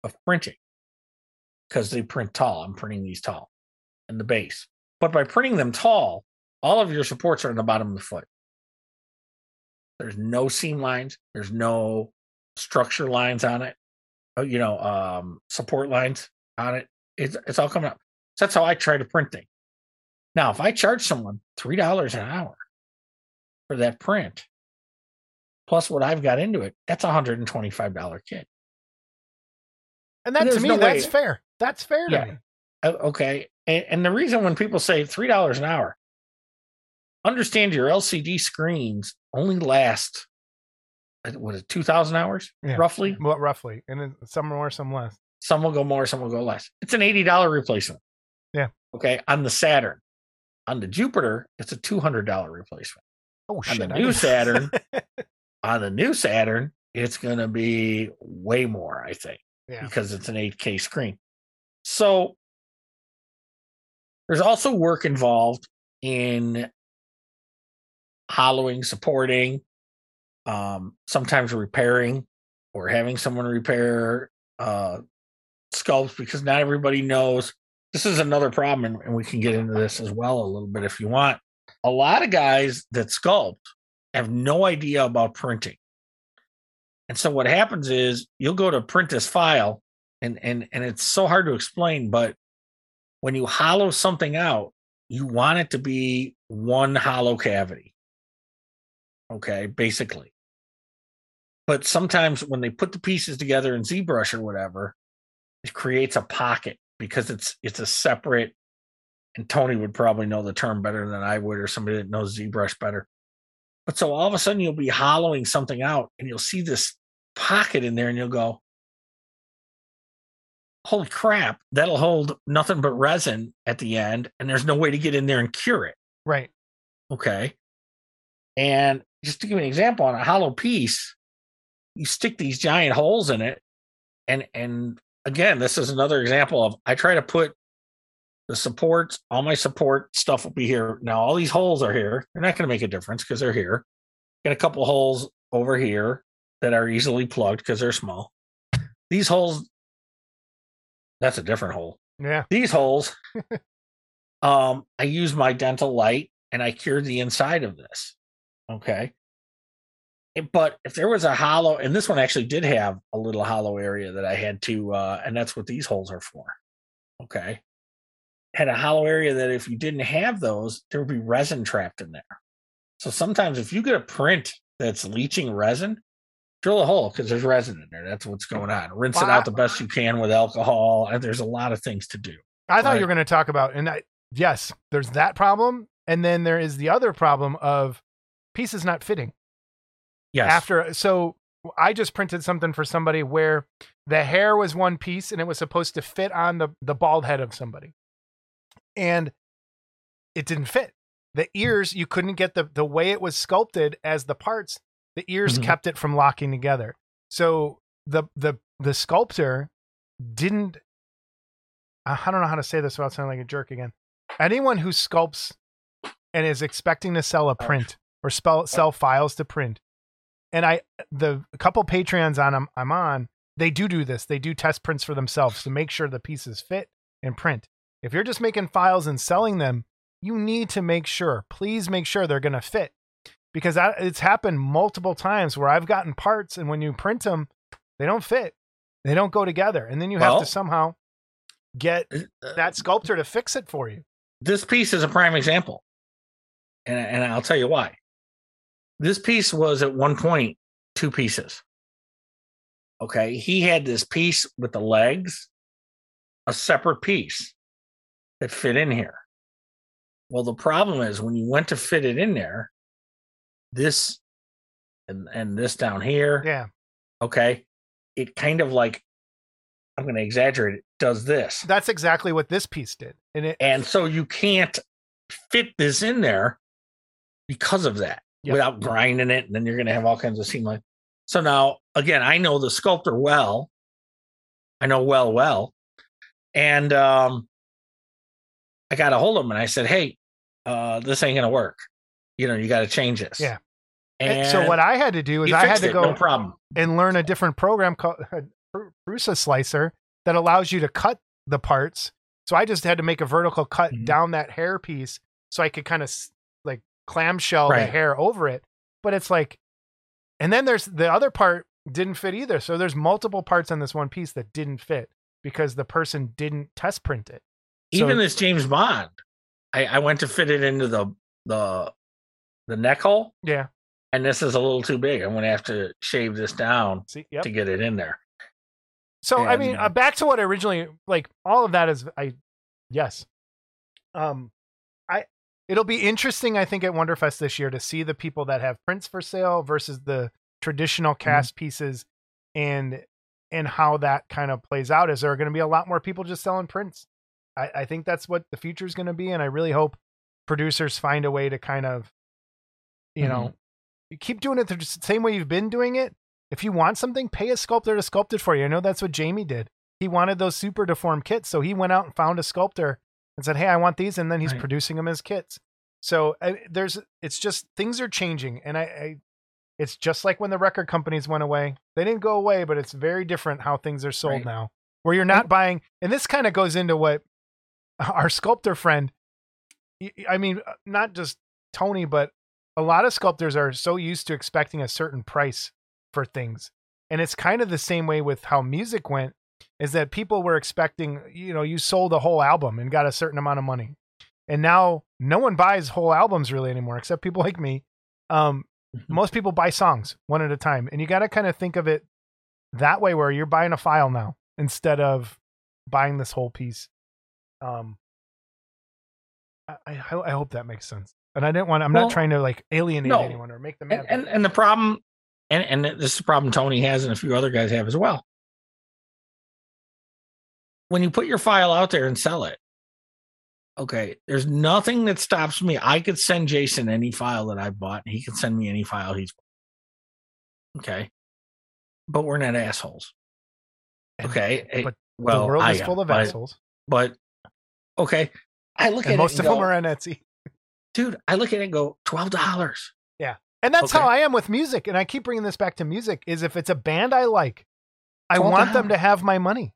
of printing because they print tall. I'm printing these tall and the base. But by printing them tall, all of your supports are in the bottom of the foot. There's no seam lines, there's no structure lines on it, uh, you know, um, support lines on it. It's, it's all coming up. So that's how I try to print things. Now, if I charge someone $3 an hour for that print, plus what I've got into it, that's a $125 kit. And that to me, no that's way- fair. That's fair to Yeah. me. Uh, okay. And, and the reason when people say $3 an hour, understand your LCD screens only last, uh, what is it, 2,000 hours Yeah. roughly? What roughly? And then some more, some less. Some will go more, some will go less. It's an $80 replacement. Yeah. Okay. On the Saturn. On the Jupiter, it's a $200 replacement. Oh shit! On the new Saturn, on the new Saturn, it's going to be way more, I think. yeah. because it's an 8K screen. So there's also work involved in hollowing, supporting, um, sometimes repairing or having someone repair uh, sculpts because not everybody knows. This is another problem, and, and we can get into this as well a little bit if you want. A lot of guys that sculpt have no idea about printing. And so what happens is you'll go to print this file and and and it's so hard to explain, but when you hollow something out, you want it to be one hollow cavity. Okay, basically. But sometimes when they put the pieces together in ZBrush or whatever, it creates a pocket because it's it's a separate and Tony would probably know the term better than I would, or somebody that knows ZBrush better. But so all of a sudden you'll be hollowing something out and you'll see this pocket in there and you'll go, holy crap, that'll hold nothing but resin at the end. And there's no way to get in there and cure it. Right. Okay. And just to give you an example on a hollow piece, you stick these giant holes in it. And and again, this is another example of I try to put the supports, all my support stuff will be here. Now all these holes are here. They're not going to make a difference because they're here. Got a couple holes over here that are easily plugged because they're small. These holes, that's a different hole. Yeah. These holes, um, I use my dental light and I cured the inside of this. Okay. But if there was a hollow, and this one actually did have a little hollow area that I had to, uh, and that's what these holes are for. Okay. Had a hollow area that if you didn't have those, there would be resin trapped in there. So sometimes if you get a print that's leaching resin, drill a hole because there's resin in there. That's what's going on. Rinse it out the best you can with alcohol. and There's a lot of things to do. I thought you were going to talk about, and I, yes, there's that problem, and then there is the other problem of pieces not fitting Yes. after. So I just printed something for somebody where the hair was one piece and it was supposed to fit on the the bald head of somebody, and it didn't fit. The ears you couldn't get the the way it was sculpted as the parts. The ears Mhm. kept it from locking together. So the the the sculptor didn't I don't know how to say this without sounding like a jerk again. Anyone who sculpts and is expecting to sell a print or spell, sell files to print, and I the a couple Patreons on I'm, I'm on, they do do this. They do test prints for themselves to make sure the pieces fit and print. If you're just making files and selling them, you need to make sure. Please make sure they're going to fit, because that, it's happened multiple times where I've gotten parts and when you print them, they don't fit. They don't go together, and then you have to somehow get Uh, that sculptor to fix it for you. this piece is a prime example, and and I'll tell you why. This piece was at one point two pieces. Okay, he had this piece with the legs, a separate piece that fit in here. Well, the problem is when you went to fit it in there, this and and this down here, Yeah, okay, it kind of like I'm going to exaggerate it, does this. that's exactly what this piece did, and it And so you can't fit this in there because of that Yep. without grinding it. And then you're going to have all kinds of seam line. So now, again, I know the sculptor well. I know well, well. And um, I got a hold of him and I said, hey, uh, this ain't to work. You know, you got to change this. Yeah. And And so what I had to do is I had to it, go no problem. and learn a different program called Prusa Slicer that allows you to cut the parts. So I just had to make a vertical cut Mhm. down that hair piece so I could kind of like clamshell the hair over it. But it's like, and then there's the other part didn't fit either. So there's multiple parts on this one piece that didn't fit because the person didn't test print it. So- Even this James Bond, I, I went to fit it into the the the neck hole. Yeah. and this is a little too big. I'm going to have to shave this down See, yep. to get it in there. So I mean, uh, back to what I originally like. All of that is I, yes. Um, I it'll be interesting. I think at Wonderfest this year to see the people that have prints for sale versus the traditional cast pieces, and and how that kind of plays out. Is there going to be a lot more people just selling prints? I, I think that's what the future is going to be, and I really hope producers find a way to kind of, you mm-hmm. know, you keep doing it the same way you've been doing it. If you want something, pay a sculptor to sculpt it for you. I know that's what Jamie did. He wanted those super deformed kits, so he went out and found a sculptor and said, "Hey, I want these," and then he's Right. producing them as kits. So I, there's, it's just things are changing, and I, I, It's just like when the record companies went away. They didn't go away, but it's very different how things are sold Right. now. Where you're not buying, and this kind of goes into what our sculptor friend, I mean, uh, not just Tony, but a lot of sculptors are so used to expecting a certain price for things. And it's kind of the same way with how music went is that people were expecting, you know, you sold a whole album and got a certain amount of money. And now no one buys whole albums really anymore, except people like me. Um, Mhm. most people buy songs one at a time. And you got to kind of think of it that way where you're buying a file now instead of buying this whole piece. Um, I, I, I hope that makes sense. And I didn't want, I'm Well, not trying to like alienate no. anyone or make them mad. and, and and the problem and and this is a problem tony has and a few other guys have as well when you put your file out there and sell it okay there's nothing that stops me i could send jason any file that i bought and he could send me any file he's okay but we're not assholes okay Eh, but well the world I is am, full of assholes. but okay i look And at most it of and them are on Etsy. dude i look at it and go $12 Yeah, And that's Okay. how I am with music. And I keep bringing this back to music is if it's a band I like, I Twelve want them to have my money.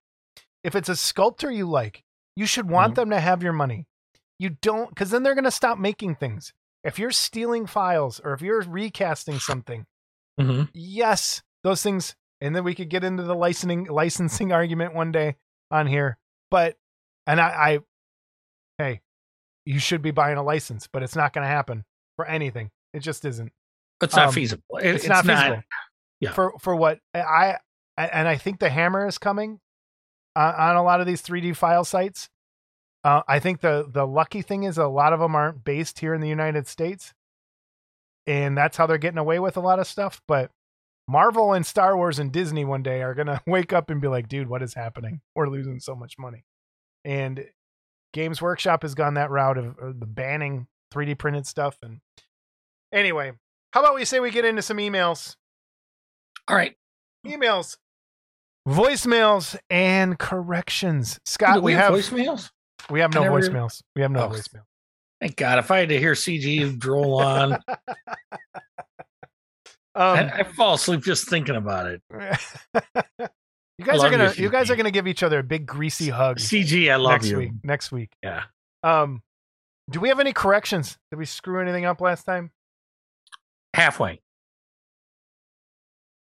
If it's a sculptor you like, you should want Mhm. them to have your money. You don't, because then they're going to stop making things. If you're stealing files or if you're recasting something, hmm yes, those things. And then we could get into the licensing licensing argument one day on here. But and I, I hey, you should be buying a license, but it's not going to happen for anything. It just isn't it's not Um, feasible It- it's, not feasible yeah. for for what I and I think the hammer is coming uh, on a lot of these 3D file sites. Uh, I think the the lucky thing is a lot of them aren't based here in the United States, and that's how they're getting away with a lot of stuff. But Marvel and Star Wars and Disney one day are gonna wake up and be like, "Dude, what is happening? We're losing so much money." And Games Workshop has gone that route of, of the banning 3D printed stuff. And anyway, how about we say we get into some emails? all right emails, voicemails, and corrections. Scott, Do we, have voicemails we have no never- voicemails. We have no Oh. voicemail. Thank God. If I had to hear CG droll on, Um, I, I fall asleep just thinking about it. you guys are gonna you guys are gonna give each other a big greasy hug CG, I love next you. week. Next week. Yeah. Um, do we have any corrections? Did we screw anything up last time? Halfway.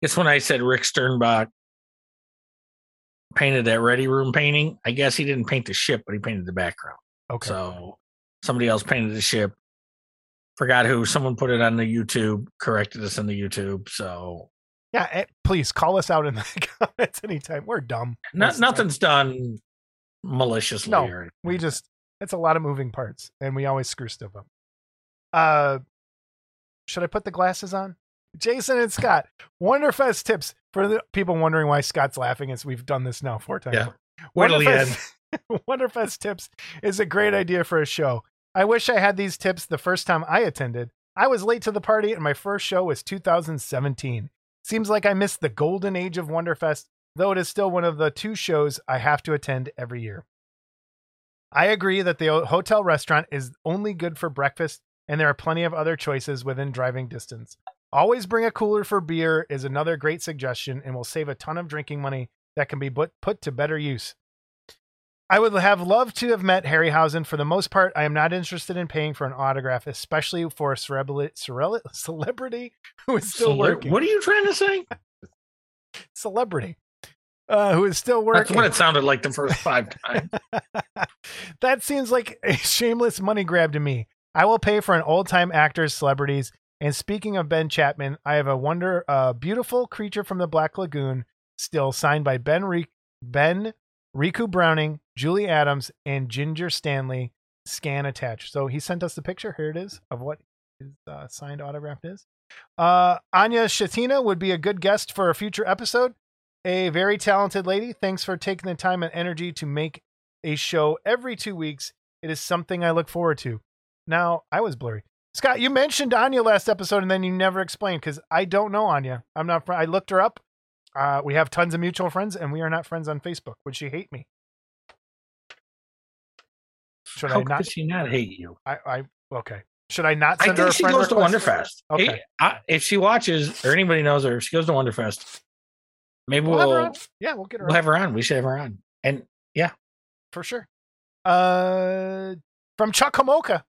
It's when I said Rick Sternbach painted that Ready Room painting. I guess he didn't paint the ship, but he painted the background. Okay. So somebody else painted the ship. Forgot who. Someone put it on the YouTube, corrected us on the YouTube. So yeah. eh, please call us out in the comments anytime. We're dumb. no, nothing's done maliciously. No, or we just it's a lot of moving parts and we always screw stuff up uh should i put the glasses on jason and scott wonderfest tips for the people wondering why scott's laughing as we've done this now four times Yeah. Wait till the wonderfest, wonderfest tips is a great idea for a show i wish i had these tips the first time i attended i was late to the party and my first show was 2017 seems like i missed the golden age of wonderfest though it is still one of the two shows i have to attend every year I agree that the hotel restaurant is only good for breakfast, and there are plenty of other choices within driving distance. Always bring a cooler for beer is another great suggestion and will save a ton of drinking money that can be put, to better use. I would have loved to have met Harryhausen. For the most part, I am not interested in paying for an autograph, especially for a cerel- celebrity who is still Cele- working. What are you trying to say? Celebrity uh, who is still working. That's what it sounded like the first five times. that seems like a shameless money grab to me. I will pay for an old time actors, celebrities. And speaking of Ben Chapman, I have a wonder, uh, beautiful creature from the Black Lagoon, still signed by Ben Re- Ben Ricou Browning, Julie Adams, and Ginger Stanley. Scan attached. So he sent us the picture. Here it is of what his uh, signed autograph is. Uh, Anya Shatina would be a good guest for a future episode. A very talented lady. Thanks for taking the time and energy to make a show every two weeks. It is something I look forward to. Now, I was blurry. Scott, you mentioned Anya last episode and then you never explained because I don't know Anya. I'm not, fr- I looked her up. Uh, we have tons of mutual friends and we are not friends on Facebook. Would she hate me? Should How I not? could she not hate you? I, I, okay. Should I not I send her a think she friend goes to? Wonderfest. Okay. Hey, I, if she watches or anybody knows her, if she goes to Wonderfest, maybe We'll we'll have her we'll on. Yeah, we'll get her have, on her on. We should have her on. And yeah, for sure. Uh, from Chuck Homoka.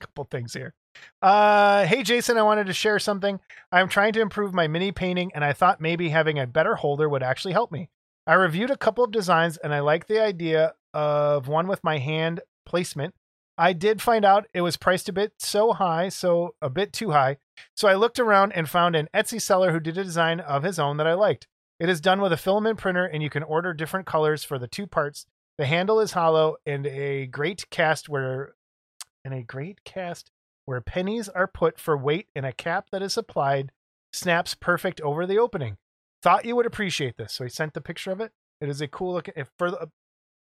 Couple things here. Uh, hey Jason, I wanted to share something. I'm trying to improve my mini painting, and I thought maybe having a better holder would actually help me. I reviewed a couple of designs, and I like the idea of one with my hand placement. I did find out it was priced a bit so high, so a bit too high. So I looked around and found an Etsy seller who did a design of his own that I liked. It is done with a filament printer, and you can order different colors for the two parts. The handle is hollow, and a great cast where, and a great cast where pennies are put for weight, and a cap that is applied snaps perfect over the opening. Thought you would appreciate this, so he sent the picture of it. It is a cool looking. If for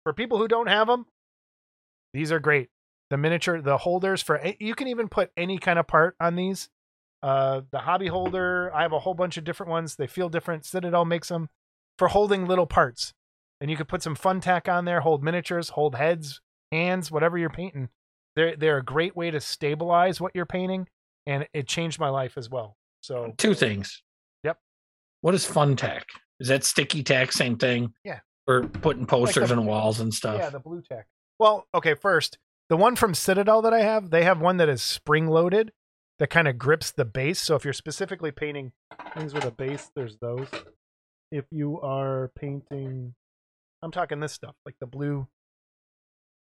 for people who don't have them, these are great. The miniature, the holders for you can even put any kind of part on these. Uh, the hobby holder, I have a whole bunch of different ones. They feel different. Citadel makes them for holding little parts, and you could put some fun tack on there. Hold miniatures, hold heads, hands, whatever you're painting. They're they're a great way to stabilize what you're painting, and it changed my life as well. So two things. Yep. What is fun tack? Is that sticky tack? Same thing. Yeah. For putting posters the- on walls and stuff. Yeah, the blue tack. Well, okay, first, the one from Citadel that I have, they have one that is spring loaded that kind of grips the base. So if you're specifically painting things with a base, there's those. If you are painting I'm talking this stuff, like the blue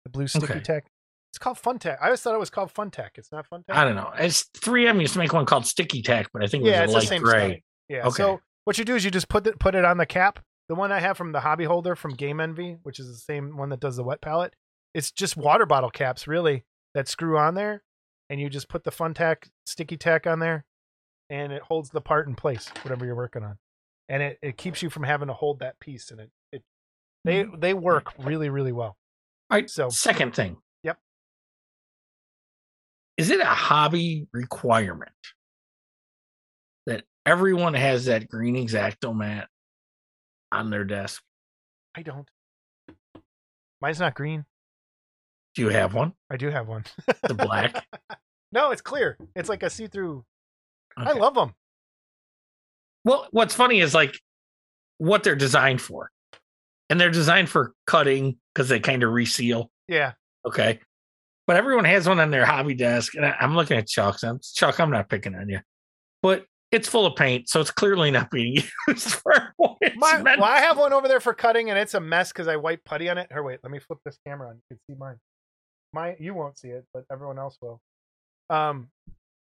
the blue sticky Okay. tack. It's called Fun Tack. I always thought it was called Fun Tack. It's not Fun Tack. I don't know. It's 3M used to make one called sticky Tech, but I think it yeah, was it's a the same gray. stuff. Yeah. Okay. So what you do is you just put it put it on the cap. The one I have from the hobby holder from Game Envy, which is the same one that does the wet palette. It's just water bottle caps, really, that screw on there, and you just put the fun tack, sticky tack on there, and it holds the part in place, whatever you're working on, and it, it keeps you from having to hold that piece. And it, it they mm-hmm. they work really really well. All right. So Second thing. Yep. Is it a hobby requirement that everyone has that green X-Acto mat on their desk? I don't. Mine's not green. Do you have one? I do have one. The black? no, it's clear. It's like a see-through. I love them. Well, what's funny is like what they're designed for. And they're designed for cutting because they kind of reseal. Yeah. Okay. But everyone has one on their hobby desk. And I, I'm looking at Chuck's. I'm, Chuck, I'm not picking on you. But it's full of paint. So it's clearly not being used for what it's My, meant well, I have one over there for cutting, and it's a mess because I wipe putty on it. Here, wait, let me flip this camera on. You can see mine. My, you won't see it, but everyone else will. Um,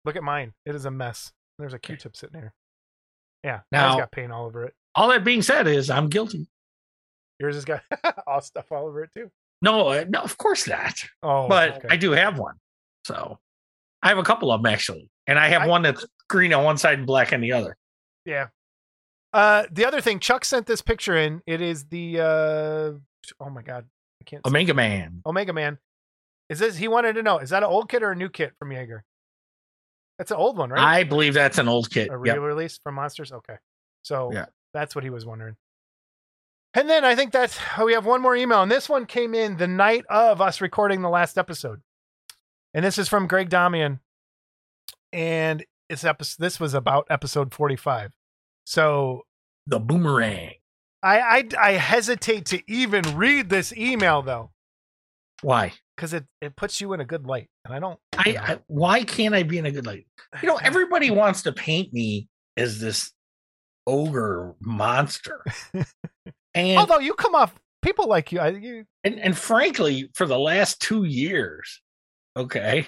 look at mine. It is a mess. There's a Q-tip sitting here. Yeah, now Now- got paint all over it. All that being said is I'm guilty. Yours has got all stuff all over it too. No, uh, no, of course not. Oh, but okay. I do have one. So I have a couple of them actually. And I have I- one that's green on one side and black on the other. Yeah. Uh, the other thing, Chuck sent this picture in. It is the uh, oh my god, I can't. Omega Man. Omega Man. Is this? He wanted to know: is that an old kit or a new kit from Yagher? That's an old one, right? I believe that's an old kit. a Yep. re-release from Monsters. Okay, so Yeah. that's what he was wondering. And then I think that's oh, we have one more email, and this one came in the night of us recording the last episode, and this is from Greg Damian, and it's episode. This was about episode forty-five. So The boomerang. I I, I hesitate to even read this email though, Why? because it it puts you in a good light, and I don't. I, I why can't I be in a good light? You know, everybody wants to paint me as this ogre monster. and, Although you come off, people like you. I, you and and frankly, for the last two years, okay,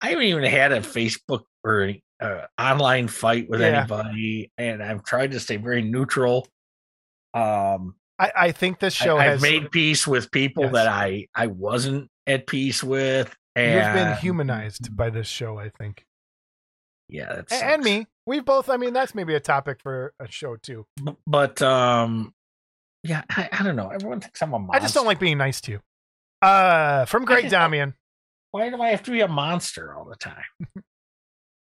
I haven't even had a Facebook or uh, online fight with Yeah. anybody, and I've tried to stay very neutral. Um, I, I think this show I, has have made peace with people Yes. that I I wasn't at peace with, and You've been humanized by this show, I think. Yeah, that's A- And me. We've both, I mean, that's maybe a topic for a show too. but um, yeah, I, I don't know. Everyone thinks I'm a monster. I just don't like being nice to you. Uh, from Greg Damian. Why do I have to be a monster all the time?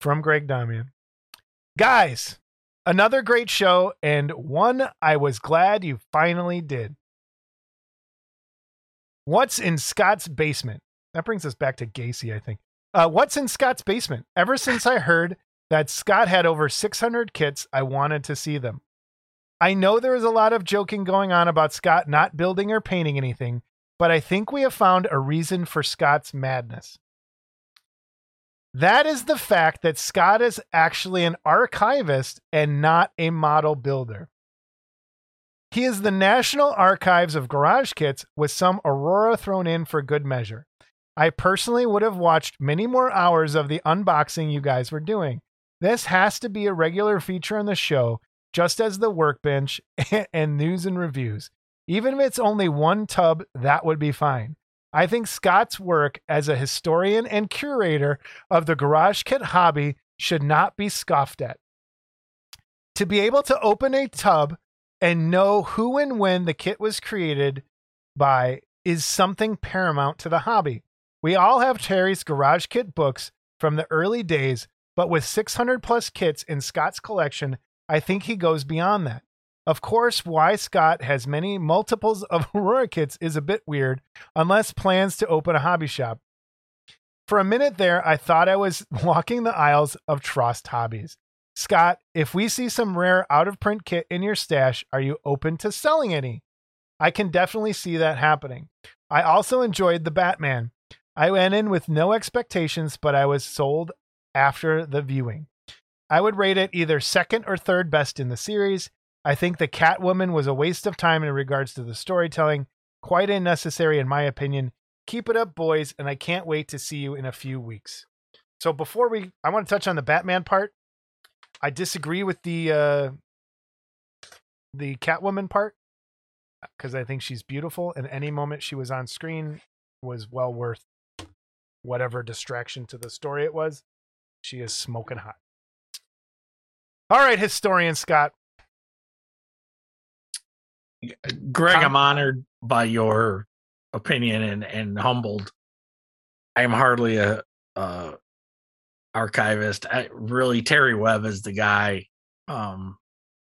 From Greg Damian. Guys, another great show and one I was glad you finally did. What's in Scott's basement? That brings us back to Gacy, I think. Uh, what's in Scott's basement? Ever since I heard that Scott had over 600 kits, I wanted to see them. I know there is a lot of joking going on about Scott not building or painting anything, but I think we have found a reason for Scott's madness. That is the fact that Scott is actually an archivist and not a model builder. He is the National Archives of Garage Kits with some Aurora thrown in for good measure. I personally would have watched many more hours of the unboxing you guys were doing. This has to be a regular feature on the show, just as the workbench and news and reviews. Even if it's only one tub, that would be fine. I think Scott's work as a historian and curator of the garage kit hobby should not be scoffed at. To be able to open a tub and know who and when the kit was created by is something paramount to the hobby. We all have Terry's garage kit books from the early days, but with 600 plus kits in Scott's collection, I think he goes beyond that. Of course, why Scott has many multiples of Aurora kits is a bit weird, unless plans to open a hobby shop. For a minute there, I thought I was walking the aisles of Trost Hobbies. Scott, if we see some rare out of print kit in your stash, are you open to selling any? I can definitely see that happening. I also enjoyed the Batman. I went in with no expectations, but I was sold after the viewing. I would rate it either second or third best in the series. I think the Catwoman was a waste of time in regards to the storytelling, quite unnecessary in my opinion. Keep it up, boys, and I can't wait to see you in a few weeks. So before we, I want to touch on the Batman part. I disagree with the uh, the Catwoman part because I think she's beautiful, and any moment she was on screen was well worth whatever distraction to the story it was. She is smoking hot. All right, historian Scott, Greg, I'm honored by your opinion and, and humbled. I am hardly a, a archivist. I, really, Terry Webb is the guy um,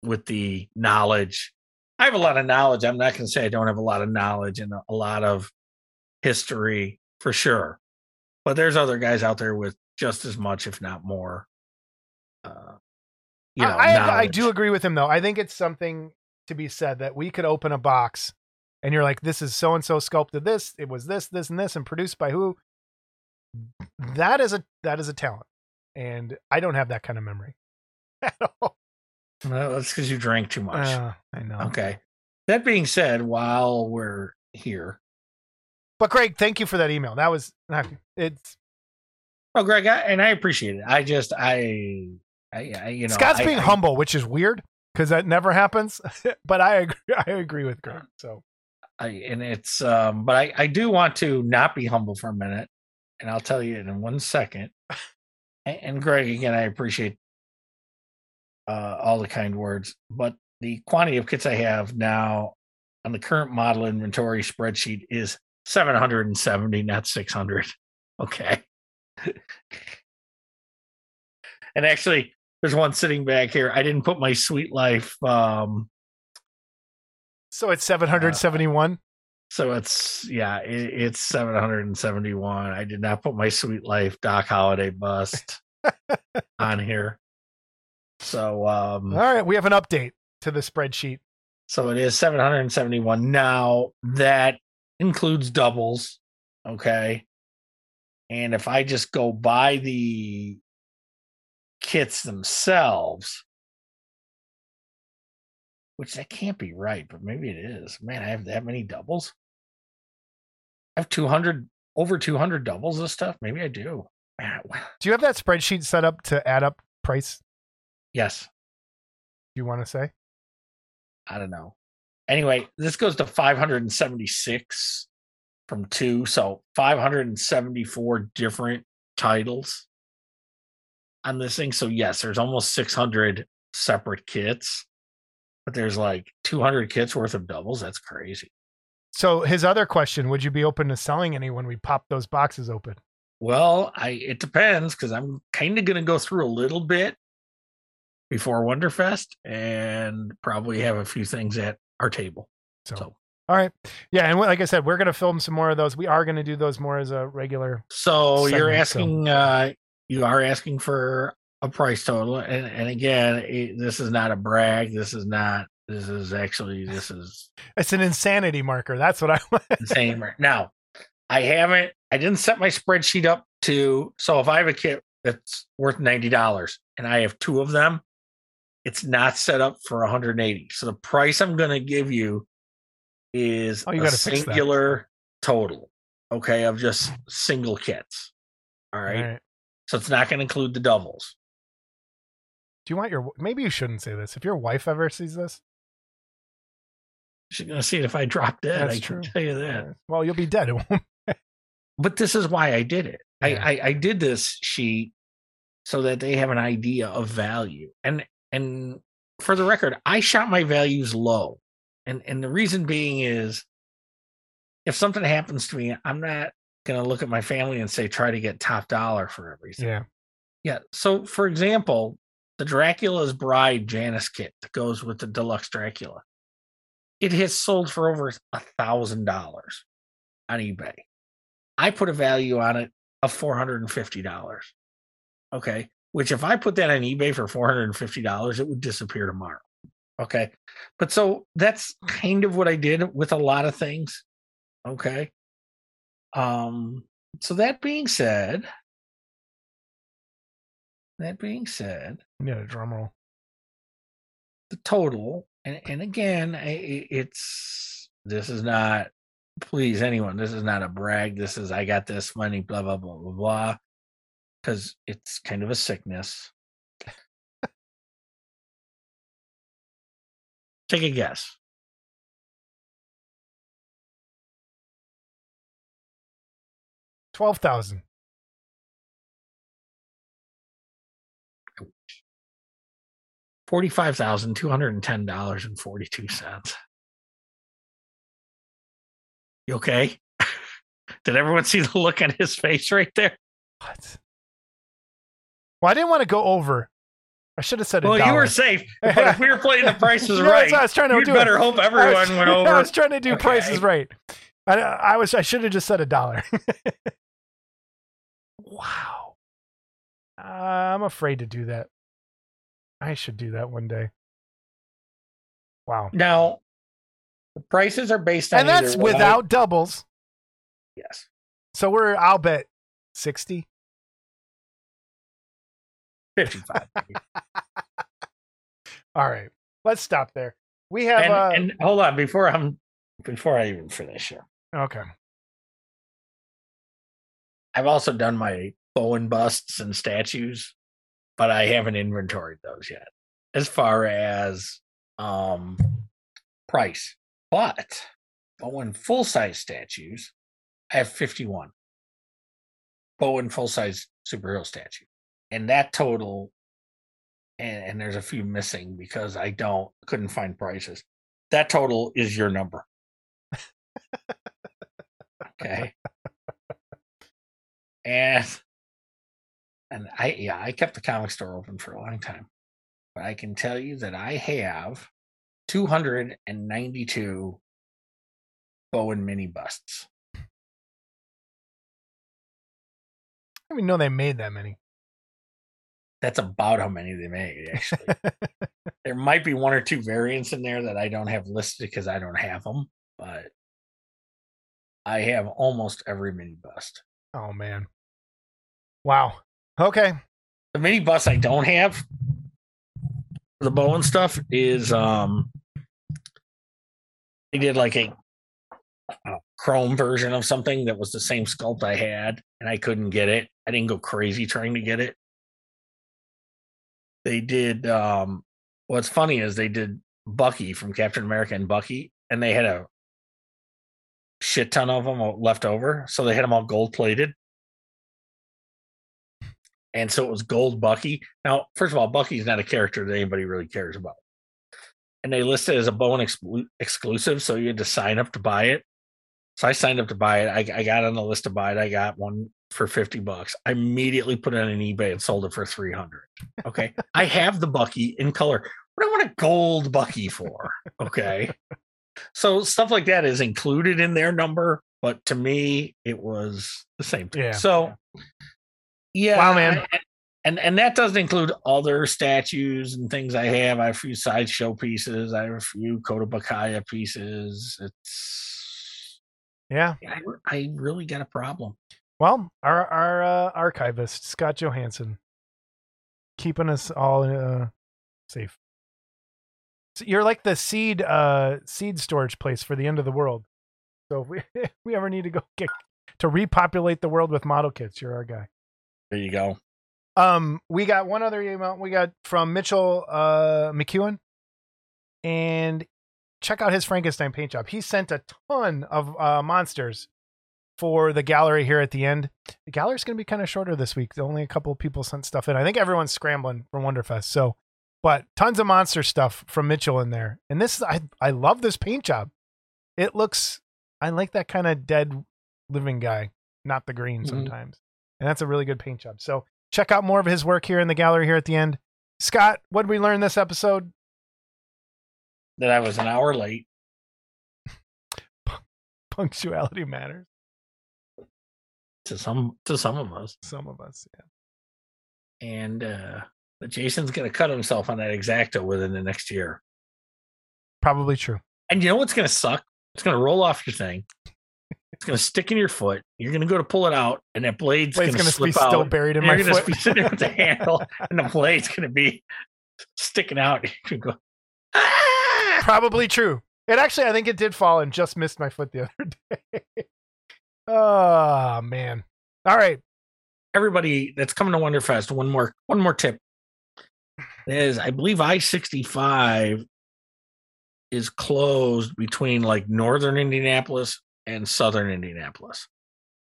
with the knowledge. I have a lot of knowledge. I'm not going to say I don't have a lot of knowledge and a lot of history for sure. But there's other guys out there with just as much, if not more. Uh, you know, I, I do agree with him though. I think it's something to be said that we could open a box and you're like, this is so and so sculpted this, it was this, this, and this, and produced by who. That is a that is a talent. And I don't have that kind of memory at all. Well, that's because you drank too much. Uh, I know. Okay. That being said, while we're here. But Greg, thank you for that email. That was it's Oh, Greg, I, and I appreciate it. I just, I, I, I you know, Scott's I, being humble, which is weird because that never happens. but I agree. I agree with Greg. So, I and it's um, but I I do want to not be humble for a minute, and I'll tell you in one second. and, and Greg, again, I appreciate uh, all the kind words, but the quantity of kits I have now on the current model inventory spreadsheet is 770, not 600. Okay. and actually, there's one sitting back here. I didn't put my Sweet Life. Um, so it's 771. Uh, so it's yeah, it, it's 771. I did not put my Sweet Life Doc Holliday bust on here. So um, all right, we have an update to the spreadsheet. So it is 771. Now that includes doubles. Okay. And if I just go by the kits themselves, which that can't be right, but maybe it is. Man, I have that many doubles. I have 200 over 200 doubles of stuff. Maybe I do. Man, do you have that spreadsheet set up to add up price? Yes. You want to say? I don't know. Anyway, this goes to 576 from two. So 574 different titles on this thing. So yes, there's almost 600 separate kits, but there's like 200 kits worth of doubles. That's crazy. So his other question: Would you be open to selling any when we pop those boxes open? Well, I it depends because I'm kind of going to go through a little bit before Wonderfest and probably have a few things at our table. So, so All right. Yeah, and like I said, we're gonna film some more of those. We are gonna do those more as a regular. So you're segment, so- asking, uh, you are asking for a price total, and and again, it, this is not a brag. This is not. This is actually this is It's an insanity marker. That's what I want. insane. right Now, I haven't. I didn't set my spreadsheet up to. So if I have a kit that's worth ninety dollars and I have two of them, it's not set up for 180. So the price I'm going to give you is Oh, you a gotta fix that. singular total. Okay, of just single kits. All right. All right. So it's not going to include the doubles. Do you want your? Maybe you shouldn't say this. If your wife ever sees this, She's going to see it if I drop dead. That's I can tell you that. well, you'll be dead. But this is why I did it. Yeah. I, I I did this sheet so that they have an idea of value. And and for the record, I shot my values low. And and the reason being is if something happens to me, I'm not going to look at my family and say try to get top dollar for everything. Yeah. Yeah. So, for example, the Dracula's Bride Janus kit that goes with the deluxe Dracula, it has sold for over a thousand dollars on eBay. I put a value on it of four hundred and fifty dollars. Okay, which if I put that on eBay for four hundred and fifty dollars, it would disappear tomorrow. Okay, but so that's kind of what I did with a lot of things. Okay. Um. So that being said, that being said, Yeah, a drum roll. the total, and and again, it's this is not. Please, anyone, this is not a brag. This is I got this money, blah blah blah blah blah, because it's kind of a sickness. Take a guess. Twelve thousand. Forty-five thousand two hundred and ten dollars and forty-two cents. You okay? Did everyone see the look on his face right there? What? Well, I didn't want to go over. I should have said a Well, you were safe, but if we were playing the prices You know, right, I was trying to you'd do. better hope everyone was, went I was trying to do prices right. I, I was. I should have just said a dollar. Wow. Uh, I'm afraid to do that. I should do that one day. Wow. Now, the prices are based on And that's either what I- without doubles. yes. So we're. I'll bet sixty. 55. All right. Let's stop there. We have. and, uh, and hold on before I'm before I even finish here. okay. I've also done my Bowen busts and statues, but I haven't inventoried those yet. As far as um price. But Bowen full size statues, I have 51. Bowen full size superhero statue. And that total and, and there's a few missing because I don't couldn't find prices. That total is your number. okay. And and I yeah, I kept the comic store open for a long time. But I can tell you that I have 292 Bowen mini busts. I didn't even know they made that many. That's about how many they made, actually. there might be one or two variants in there that I don't have listed because I don't have them, but I have almost every mini bust. Oh man. Wow. Okay. The mini bus I don't have, the Bowen stuff is um they did like a, a chrome version of something that was the same sculpt I had, and I couldn't get it. I didn't go crazy trying to get it. They did um what's funny is they did Bucky from Captain America and Bucky, and they had a shit ton of them left over, so they had them all gold plated. And so it was Gold Bucky. Now, first of all, Bucky's not a character that anybody really cares about. And they listed as a Bowen exclu- exclusive, so you had to sign up to buy it. So I signed up to buy it. I, I got on the list to buy it. I got one for 50 bucks. I immediately put it on eBay and sold it for 300. Okay. I have the Bucky in color. What do I want a gold Bucky for? Okay. So stuff like that is included in their number, but to me, it was the same thing. Yeah. So, yeah, Wow, man. I- and and that doesn't include other statues and things I have. I have a few sideshow pieces. I have a few Kotobukiya pieces. It's Yeah. I, I really got a problem. Well, our our uh, archivist Scott Johansson keeping us all uh, safe. So you're like the seed uh, seed storage place for the end of the world. So if we if we ever need to go get to repopulate the world with model kits, you're our guy. There you go. Um, we got one other email we got from Mitchell uh McEwen, and check out his Frankenstein paint job. He sent a ton of uh monsters for the gallery here at the end. The gallery's gonna be kind of shorter this week. Only a couple of people sent stuff in. I think everyone's scrambling for Wonderfest. So, but tons of monster stuff from Mitchell in there. And this I I love this paint job. It looks I like that kind of dead living guy, not the green Mhm. sometimes. And that's a really good paint job. So check out more of his work here in the gallery here at the end. Scott, what did we learn this episode? That I was an hour late. Punctuality matters. to some to some of us. Some of us, yeah. And uh but Jason's gonna cut himself on that X-Acto within the next year. Probably true. And you know what's gonna suck? It's gonna roll off your thing. It's gonna stick in your foot. You're gonna go to pull it out, and that blade's Blade's gonna, gonna slip be out. still buried in and my you're gonna be sitting there with the handle, and the blade's gonna be sticking out. You go. Ah! Probably true. It actually, I think it did fall and just missed my foot the other day. oh man! All right, Everybody that's coming to Wonderfest, one more one more tip is I believe I sixty five is closed between like northern Indianapolis and southern Indianapolis.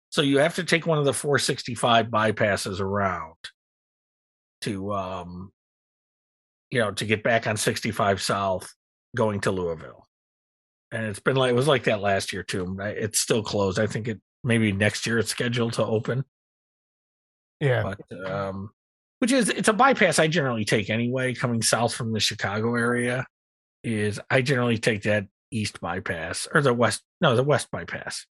So you have to take one of the 465 bypasses around to um you know to get back on 65 south going to Louisville. And it's been like it was like that last year too. It's still closed. I think it maybe next year it's scheduled to open. yeah, But um which is it's a bypass I generally take anyway coming south from the Chicago area is I generally take that east bypass or the west no the west bypass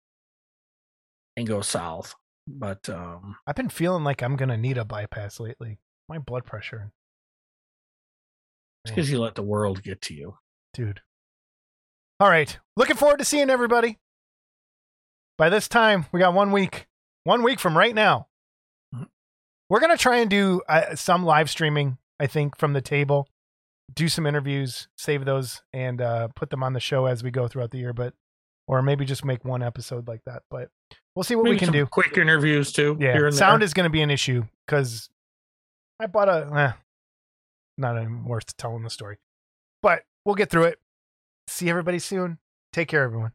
and go south. But um I've been feeling like I'm gonna need a bypass lately. My blood pressure, it's because you let the world get to you. dude. All right, looking forward to seeing everybody. By this time, we got one week. One week from right now. We're gonna try and do uh, some live streaming. I think from the table, do some interviews, save those, and uh, put them on the show as we go throughout the year. But or maybe just make one episode like that. But we'll see what we can do. Quick interviews too. Yeah, sound there. is going to be an issue because I bought a. Eh, not even worth telling the story, but we'll get through it. See everybody soon. Take care, everyone.